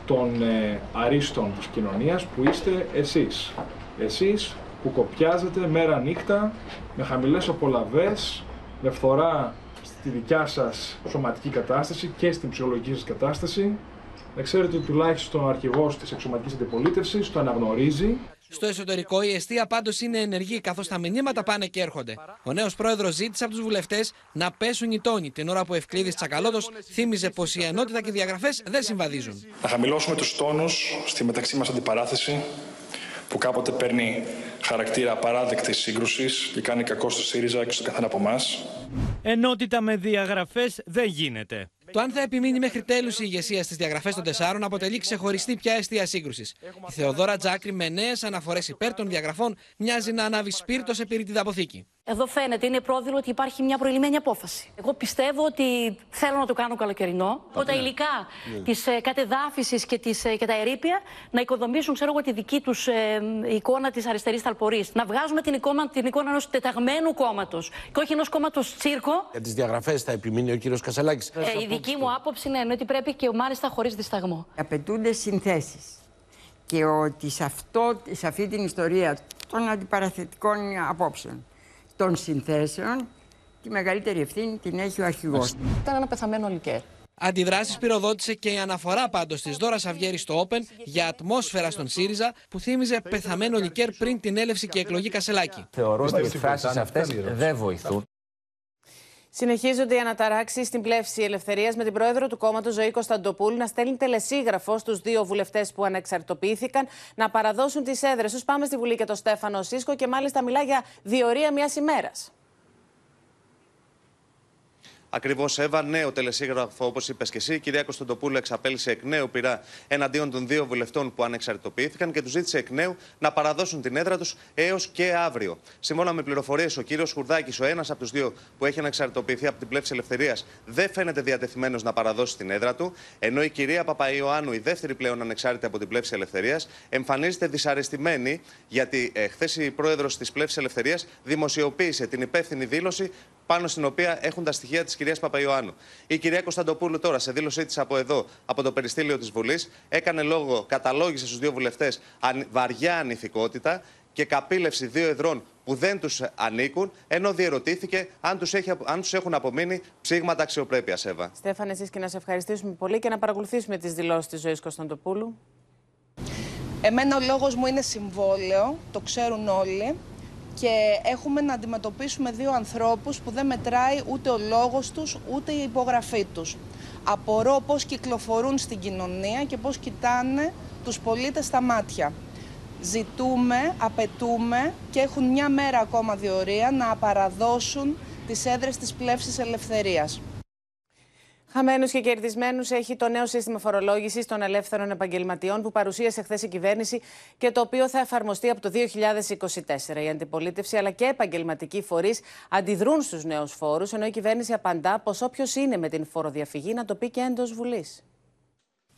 των ε, αρίστων της κοινωνίας που είστε εσείς. Εσείς που κοπιάζετε μέρα νύχτα με χαμηλές απολαβές, με φθορά στη δικιά σας σωματική κατάσταση και στην ψυχολογική σας κατάσταση. Να ξέρετε ότι τουλάχιστον ο αρχηγός της εξωματικής αντιπολίτευσης το αναγνωρίζει. Στο εσωτερικό η αιστεία πάντως είναι ενεργή, καθώς τα μηνύματα πάνε και έρχονται. Ο νέος πρόεδρος ζήτησε από τους βουλευτές να πέσουν οι τόνοι, την ώρα που ο Ευκλήδης Τσακαλώτος θύμιζε πως η ενότητα και οι διαγραφές δεν συμβαδίζουν. Να χαμηλώσουμε τους τόνους στη μεταξύ μας αντιπαράθεση, που κάποτε παίρνει χαρακτήρα απαράδεκτης σύγκρουσης και κάνει κακό στο ΣΥΡΙΖΑ και στο καθένα από εμάς. Ενότητα με διαγραφές δεν γίνεται. Το αν θα επιμείνει μέχρι τέλους η ηγεσία στις διαγραφές των τεσσάρων αποτελεί ξεχωριστή πια αιστεία σύγκρουσης. Η Θεοδόρα Τζάκρη με νέες αναφορές υπέρ των διαγραφών μοιάζει να ανάβει σπίρτος σε πυρητίδα αποθήκη. Εδώ φαίνεται, είναι πρόδειλο ότι υπάρχει μια προηλημένη απόφαση. Εγώ πιστεύω ότι θέλω να το κάνω καλοκαιρινό. Ότι τα υλικά ναι. της ε, κατεδάφισης και, της, ε, και τα ερήπια να οικοδομήσουν, ξέρω εγώ, τη δική τους ε, εικόνα της αριστερής ταλπορής. Να βγάζουμε την εικόνα, την εικόνα ενός τεταγμένου κόμματος και όχι ενός κόμματος τσίρκο. Για τις διαγραφές θα επιμείνει ο κύριος Κασελάκης. Ε, η δική μου άποψη είναι ότι πρέπει και μάλιστα χωρίς δισταγμό. Απαιτούνται συνθέσεις. Και ότι σε, αυτό, σε αυτή την ιστορία των αντιπαραθετικών απόψεων των συνθέσεων, τη μεγαλύτερη ευθύνη την έχει ο αρχηγός. Ήταν ένα πεθαμένο λικέρ. Αντιδράσεις πυροδότησε και η αναφορά πάντως της Δώρας Αυγέρη στο Open για ατμόσφαιρα στον ΣΥΡΙΖΑ που θύμιζε πεθαμένο λικέρ πριν την έλευση και εκλογή Κασελάκη. Θεωρώ ότι οι εκφράσει αυτές δεν βοηθούν. Συνεχίζονται οι αναταράξεις στην πλεύση ελευθερίας με την πρόεδρο του κόμματος Ζωή Κωνσταντοπούλου να στέλνει τελεσίγραφο στους δύο βουλευτές που ανεξαρτοποιήθηκαν να παραδώσουν τις έδρες τους. Πάμε στη Βουλή και το Στέφανο Σίσκο και μάλιστα μιλά για διορία μιας ημέρας. Ακριβώς, Εύα, νέο τελεσίγραφο, όπως είπες και εσύ. Η κυρία Κωνσταντοπούλου εξαπέλυσε εκ νέου πειρά εναντίον των δύο βουλευτών που ανεξαρτητοποιήθηκαν και τους ζήτησε εκ νέου να παραδώσουν την έδρα τους έως και αύριο. Σύμφωνα με πληροφορίες, ο κύριος Χουρδάκης, ο ένας από τους δύο που έχει ανεξαρτητοποιηθεί από την πλεύση ελευθερίας, δεν φαίνεται διατεθειμένος να παραδώσει την έδρα του, ενώ η κυρία Παπαϊωάννου, η δεύτερη πλέον ανεξάρτητη από την πλεύση ελευθερίας, εμφανίζεται δυσαρεστημένη γιατί ε, χθες η πρόεδρος της πλεύσης ελευθερίας δημοσιοποίησε την υπεύθυνη δήλωση πάνω στην οποία έχουν τα στοιχεία της κυρίας Παπαϊωάννου. Η κυρία Κωνσταντοπούλου τώρα, σε δήλωσή της από εδώ, από το περιστήλιο της Βουλής, έκανε λόγο, καταλόγησε στους δύο βουλευτές βαριά ανηθικότητα και καπήλευση δύο εδρών που δεν τους ανήκουν, ενώ διερωτήθηκε αν τους τους έχουν απομείνει ψήγματα αξιοπρέπειας, Εύα. Στέφανε, εσείς και να σε ευχαριστήσουμε πολύ και να παρακολουθήσουμε τις δηλώσεις της ζωής Κωνσταντοπούλου. Εμένα ο λόγος μου είναι συμβόλαιο, το ξέρουν όλοι και έχουμε να αντιμετωπίσουμε δύο ανθρώπους που δεν μετράει ούτε ο λόγος τους ούτε η υπογραφή τους. Απορώ πώς κυκλοφορούν στην κοινωνία και πώς κοιτάνε τους πολίτες στα μάτια. Ζητούμε, απαιτούμε και έχουν μια μέρα ακόμα διορία να παραδώσουν τις έδρες της πλεύσης ελευθερίας. Χαμένους και κερδισμένους έχει το νέο σύστημα φορολόγησης των ελεύθερων επαγγελματιών που παρουσίασε χθες η κυβέρνηση και το οποίο θα εφαρμοστεί από το 2024. Η αντιπολίτευση αλλά και επαγγελματικοί φορείς αντιδρούν στους νέους φόρους, ενώ η κυβέρνηση απαντά πως όποιος είναι με την φοροδιαφυγή να το πει και εντός Βουλής.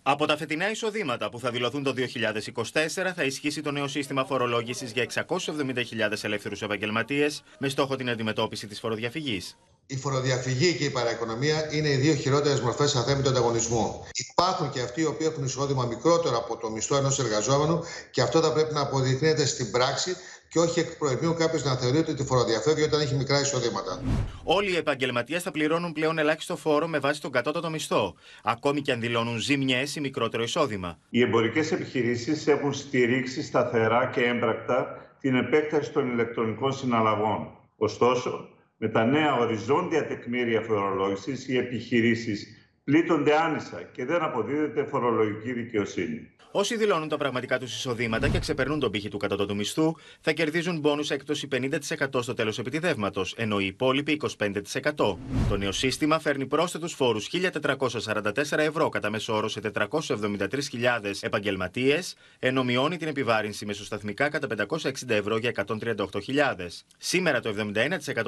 Από τα φετινά εισοδήματα που θα δηλωθούν το 2024 θα ισχύσει το νέο σύστημα φορολόγησης για 670.000 ελεύθερους επαγγελματίες με στόχο την αντιμετώπιση της φοροδιαφυγής. Η φοροδιαφυγή και η παραοικονομία είναι οι δύο χειρότερες μορφές αθέμητου ανταγωνισμού. Υπάρχουν και αυτοί οι οποίοι έχουν εισόδημα μικρότερο από το μισθό ενός εργαζόμενου και αυτό θα πρέπει να αποδεικνύεται στην πράξη και όχι εκ προημίου κάποιος να θεωρεί ότι τη φοροδιαφεύγει όταν έχει μικρά εισοδήματα. Όλοι οι επαγγελματίες θα πληρώνουν πλέον ελάχιστο φόρο με βάση τον κατώτατο μισθό, ακόμη και αν δηλώνουν ζημιές ή μικρότερο εισόδημα. Οι εμπορικές επιχειρήσεις έχουν στηρίξει σταθερά και έμπρακτα την επέκταση των ηλεκτρονικών συναλλαγών. Ωστόσο, με τα νέα οριζόντια τεκμήρια φορολόγησης, οι επιχειρήσεις πλήττονται άνισα και δεν αποδίδεται φορολογική δικαιοσύνη. Όσοι δηλώνουν τα πραγματικά τους εισοδήματα και ξεπερνούν τον πύχη του κατώτατου μισθού, θα κερδίζουν μπόνους έκπτωση 50% στο τέλος επιτιδεύματος, ενώ οι υπόλοιποι 25%. Το νέο σύστημα φέρνει πρόσθετους φόρους 1.444 ευρώ κατά μέσο όρο σε 473.000 επαγγελματίες, ενώ μειώνει την επιβάρυνση μεσοσταθμικά κατά 560 ευρώ για 138.000. Σήμερα το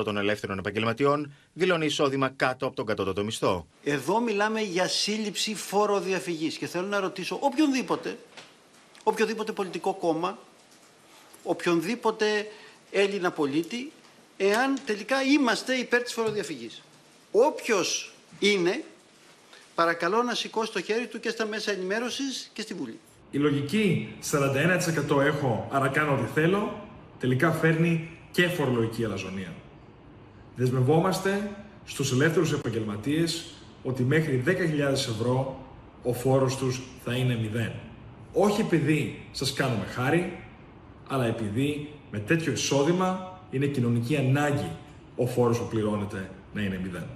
71% των ελεύθερων επαγγελματιών δηλώνει εισόδημα κάτω από τον κατώτατο μισθό. Εδώ μιλάμε για σύλληψη φοροδιαφυγής και θέλω να ρωτήσω οποιονδήποτε οποιοδήποτε πολιτικό κόμμα, οποιονδήποτε Έλληνα πολίτη, εάν τελικά είμαστε υπέρ της φοροδιαφυγής. Όποιος είναι, παρακαλώ να σηκώσει το χέρι του και στα μέσα ενημέρωσης και στη Βουλή. Η λογική 41% έχω, άρα κάνω ό,τι θέλω, τελικά φέρνει και φορολογική αλαζονία. Δεσμευόμαστε στους ελεύθερους επαγγελματίες ότι μέχρι 10.000 ευρώ ο φόρος τους θα είναι μηδέν. Όχι επειδή σας κάνουμε χάρη, αλλά επειδή με τέτοιο εισόδημα είναι κοινωνική ανάγκη ο φόρος που πληρώνεται να είναι μηδέν.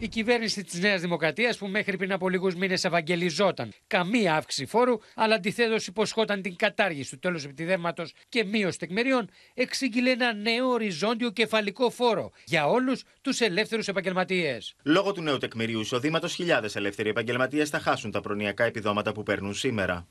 Η κυβέρνηση της Νέας Δημοκρατίας, που μέχρι πριν από λίγους μήνες ευαγγελιζόταν καμία αύξηση φόρου, αλλά αντιθέτως υποσχόταν την κατάργηση του τέλους επιτιδεύματο και μείωση τεκμηρίων, εξήγηλε ένα νέο οριζόντιο κεφαλικό φόρο για όλους τους ελεύθερους επαγγελματίες. Λόγω του νέου τεκμηρίου εισοδήματος, χιλιάδες ελεύθεροι επαγγελματίες θα χάσουν τα προνοιακά επιδόματα που παίρνουν σήμερα.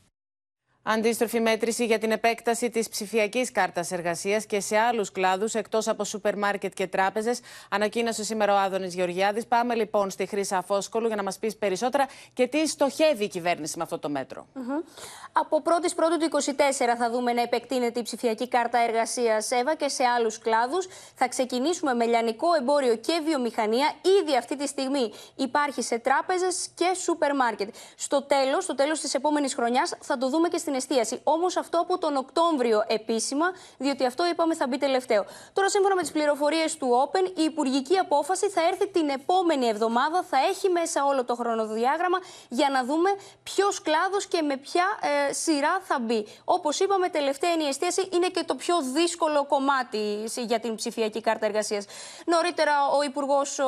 Αντίστροφη μέτρηση για την επέκταση της ψηφιακής κάρτας εργασίας και σε άλλους κλάδους εκτός από σούπερ μάρκετ και τράπεζες, ανακοίνωσε σήμερα ο Άδωνης Γεωργιάδης. Πάμε λοιπόν στη Χρήσα Φόσκολου για να μας πεις περισσότερα και τι στοχεύει η κυβέρνηση με αυτό το μέτρο. Mm-hmm. Από 1η Πρώτου του 2024 θα δούμε να επεκτείνεται η ψηφιακή κάρτα εργασίας ΕΒΑ και σε άλλους κλάδους. Θα ξεκινήσουμε με λιανικό εμπόριο και βιομηχανία. Ήδη αυτή τη στιγμή υπάρχει σε τράπεζες και σούπερ μάρκετ. Στο τέλος, στο τέλος της επόμενης χρονιάς, θα το δούμε και στην εστίαση. Όμως αυτό από τον Οκτώβριο επίσημα, διότι αυτό είπαμε θα μπει τελευταίο. Τώρα, σύμφωνα με τις πληροφορίες του Open, η υπουργική απόφαση θα έρθει την επόμενη εβδομάδα. Θα έχει μέσα όλο το χρονοδιάγραμμα για να δούμε ποιος κλάδος και με ποια ε, σειρά θα μπει. Όπως είπαμε, τελευταία είναι η εστίαση. Είναι και το πιο δύσκολο κομμάτι για την ψηφιακή κάρτα εργασίας. Νωρίτερα, ο Υπουργός ο,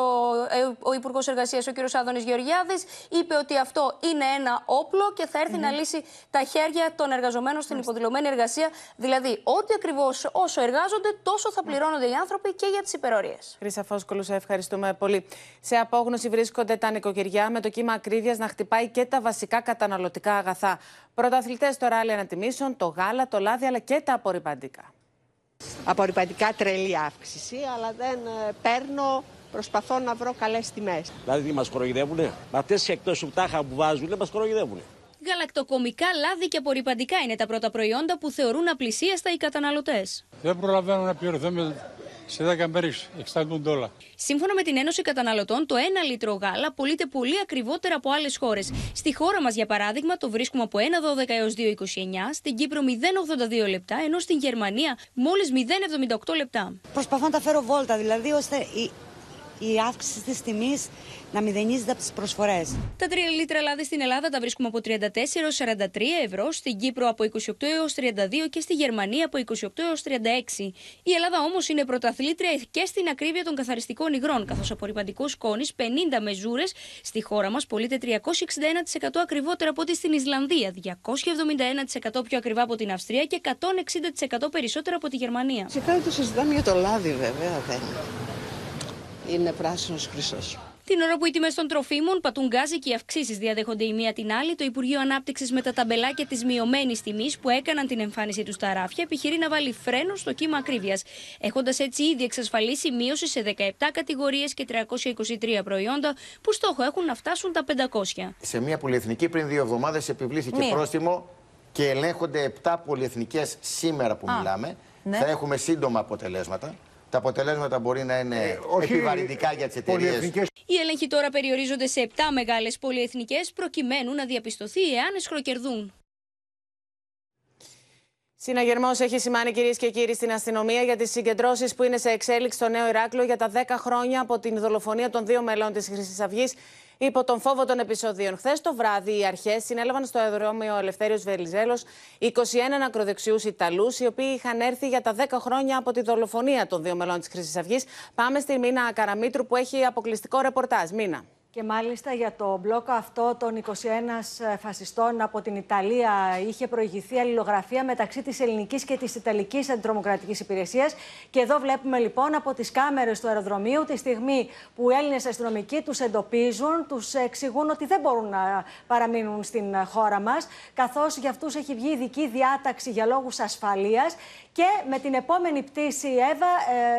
ε, Υπουργός Εργασίας, ο κ. Άδωνης Γεωργιάδης, είπε ότι αυτό είναι ένα όπλο και θα έρθει να λύσει τα χέρια των εργαζομένων στην υποδηλωμένη εργασία. Δηλαδή, ό,τι ακριβώς όσο εργάζονται, τόσο θα πληρώνονται οι άνθρωποι και για τις υπερορίες. Χρήσα Φόσκολου, σε ευχαριστούμε πολύ. Σε απόγνωση βρίσκονται τα νοικοκυριά με το κύμα ακρίβειας να χτυπάει και τα βασικά καταναλωτικά αγαθά. Πρωταθλητές στο ράλι ανατιμήσεων, το γάλα, το λάδι αλλά και τα απορριπαντικά. Απορριπαντικά τρελή αύξηση, αλλά δεν ε, παίρνω προσπαθώ να βρω καλές τιμές. Δηλαδή τι μα κοροϊδεύουνε. Αυτές οι εκτός που τάχα που βάζουν μας κοροϊδεύουνε. Γαλακτοκομικά, λάδι και απορριπαντικά είναι τα πρώτα προϊόντα που θεωρούν απλησίαστα οι καταναλωτές. Δεν προλαβαίνω να πληρωθώ σε 10 μέρες 60 δόλα. Σύμφωνα με την Ένωση Καταναλωτών, το 1 λίτρο γάλα πωλείται πολύ ακριβότερα από άλλες χώρες. Στη χώρα μας, για παράδειγμα, το βρίσκουμε από 1,12 έως 2,29, στην Κύπρο 0,82 λεπτά, ενώ στην Γερμανία μόλις 0,78 λεπτά. Προσπαθώ να τα φέρω βόλτα, δηλαδή ώστε η αύξηση της τιμής να μηδενίζεται από τις προσφορές. Τα 3 λίτρα λάδι στην Ελλάδα τα βρίσκουμε από 34 έω 43 ευρώ, στην Κύπρο από 28 έως 32 και στη Γερμανία από 28 έως 36. Η Ελλάδα όμως είναι πρωταθλήτρια και στην ακρίβεια των καθαριστικών υγρών, καθώς απορριπαντικό σκόνη 50 μεζούρες στη χώρα μας πωλείται 361% ακριβότερα από ό,τι στην Ισλανδία, 271% πιο ακριβά από την Αυστρία και 160% περισσότερα από τη Γερμανία. Σε κάτι το συζητάμε για το λάδι, βέβαια, δεν είναι πράσινος χρυσός. Την ώρα που οι τιμές των τροφίμων πατούν γκάζι και οι αυξήσεις διαδέχονται η μία την άλλη, το Υπουργείο Ανάπτυξης με τα ταμπελάκια της μειωμένης τιμής που έκαναν την εμφάνιση τους στα ράφια επιχειρεί να βάλει φρένο στο κύμα ακρίβειας, έχοντας έτσι ήδη εξασφαλίσει μείωση σε 17 κατηγορίες και 323 προϊόντα που στόχο έχουν να φτάσουν τα 500. Σε μια πολυεθνική πριν δύο εβδομάδες επιβλήθηκε πρόστιμο και ελέγχονται 7 πολυεθνικές σήμερα που μιλάμε. Ναι. Θα έχουμε σύντομα αποτελέσματα. Τα αποτελέσματα μπορεί να είναι ε, επιβαρυντικά για τις εταιρείες. Οι έλεγχοι τώρα περιορίζονται σε 7 μεγάλες πολυεθνικές προκειμένου να διαπιστωθεί εάν εσχροκερδούν. Συναγερμός έχει σημάνει κυρίες και κύριοι στην αστυνομία για τις συγκεντρώσεις που είναι σε εξέλιξη στο Νέο Ηράκλειο για τα 10 χρόνια από την δολοφονία των δύο μελών της Χρυσής Αυγής Υπό τον φόβο των επεισοδίων, χθες το βράδυ οι αρχές συνέλαβαν στο αεροδρόμιο Ελευθέριος Βελιζέλο 21 ακροδεξιούς Ιταλούς, οι οποίοι είχαν έρθει για τα 10 χρόνια από τη δολοφονία των δύο μελών της Χρυσής Αυγής. Πάμε στη Μίνα Καραμίτρου που έχει αποκλειστικό ρεπορτάζ. Μίνα. Και μάλιστα για το μπλόκο αυτό των 21 ε, φασιστών από την Ιταλία είχε προηγηθεί αλληλογραφία μεταξύ της ελληνικής και της ιταλικής αντιτρομοκρατικής υπηρεσίας. Και εδώ βλέπουμε λοιπόν από τις κάμερες του αεροδρομίου τη στιγμή που οι Έλληνες αστυνομικοί τους εντοπίζουν, τους εξηγούν ότι δεν μπορούν να παραμείνουν στην χώρα μας, καθώς για αυτούς έχει βγει ειδική διάταξη για λόγους ασφαλείας και με την επόμενη πτήση, Εύα,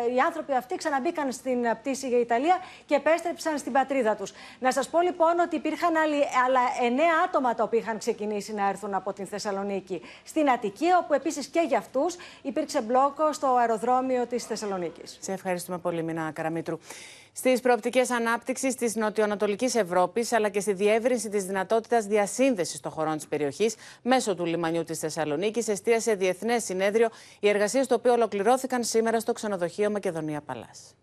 ε, οι άνθρωποι αυτοί ξαναμπήκαν στην πτήση για Ιταλία και επέστρεψαν στην πατρίδα τους. Να σας πω λοιπόν ότι υπήρχαν άλλοι, άλλα εννέα άτομα τα οποία είχαν ξεκινήσει να έρθουν από την Θεσσαλονίκη στην Αττική, όπου επίσης και για αυτούς υπήρξε μπλόκο στο αεροδρόμιο της Θεσσαλονίκης. Σε ευχαριστούμε πολύ, Μινά Καραμίτρου στις προοπτικές ανάπτυξης της νοτιοανατολικής Ευρώπης, αλλά και στη διεύρυνση της δυνατότητας διασύνδεσης των χωρών της περιοχής μέσω του λιμανιού της Θεσσαλονίκης, εστίασε διεθνές συνέδριο, οι εργασίες του οποίου ολοκληρώθηκαν σήμερα στο ξενοδοχείο Μακεδονία Παλάς.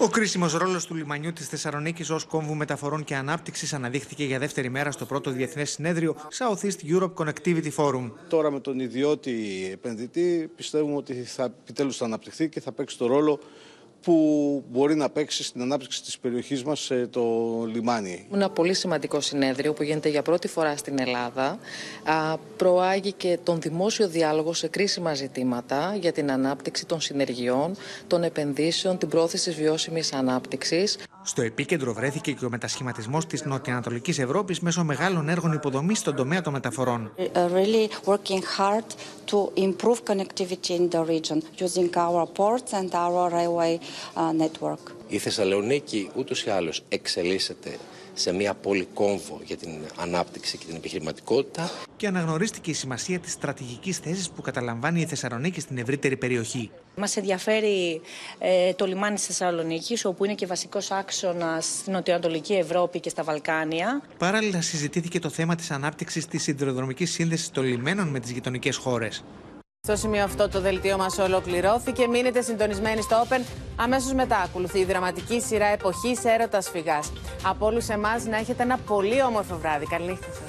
Ο κρίσιμος ρόλος του λιμανιού της Θεσσαλονίκης ως κόμβου μεταφορών και ανάπτυξης αναδείχθηκε για δεύτερη μέρα στο πρώτο διεθνές συνέδριο Southeast Europe Connectivity Forum. Τώρα με τον ιδιώτη επενδυτή πιστεύουμε ότι θα επιτέλους θα αναπτυχθεί και θα παίξει το ρόλο που μπορεί να παίξει στην ανάπτυξη της περιοχής μας το λιμάνι. Είναι ένα πολύ σημαντικό συνέδριο που γίνεται για πρώτη φορά στην Ελλάδα. Προάγει και τον δημόσιο διάλογο σε κρίσιμα ζητήματα για την ανάπτυξη των συνεργειών, των επενδύσεων, την πρόθεση της βιώσιμης ανάπτυξης. Στο επίκεντρο βρέθηκε και ο μετασχηματισμός της νοτιοανατολικής Ευρώπης μέσω μεγάλων έργων υποδομής στον τομέα των μεταφορών. Really working hard to improve connectivity in the region using our ports and our railway network. Η Θεσσαλονίκη ούτως ή άλλως εξελίσσεται σε μια πόλη κόμβο για την ανάπτυξη και την επιχειρηματικότητα. Και αναγνωρίστηκε η σημασία της στρατηγικής θέσης που καταλαμβάνει η Θεσσαλονίκη στην ευρύτερη περιοχή. Μας ενδιαφέρει ε, το λιμάνι της Θεσσαλονίκης, όπου είναι και βασικός άξονας στην Νοτιοανατολική Ευρώπη και στα Βαλκάνια. Παράλληλα συζητήθηκε το θέμα της ανάπτυξης της σιδηροδρομικής σύνδεσης των λιμένων με τις γειτονικές χώρες. Στο σημείο αυτό το δελτίο μας ολοκληρώθηκε. Μείνετε συντονισμένοι στο Open. Αμέσως μετά ακολουθεί η δραματική σειρά εποχής έρωτας φυγάς. Από όλους εμάς να έχετε ένα πολύ όμορφο βράδυ. Καλή νύχτα σας.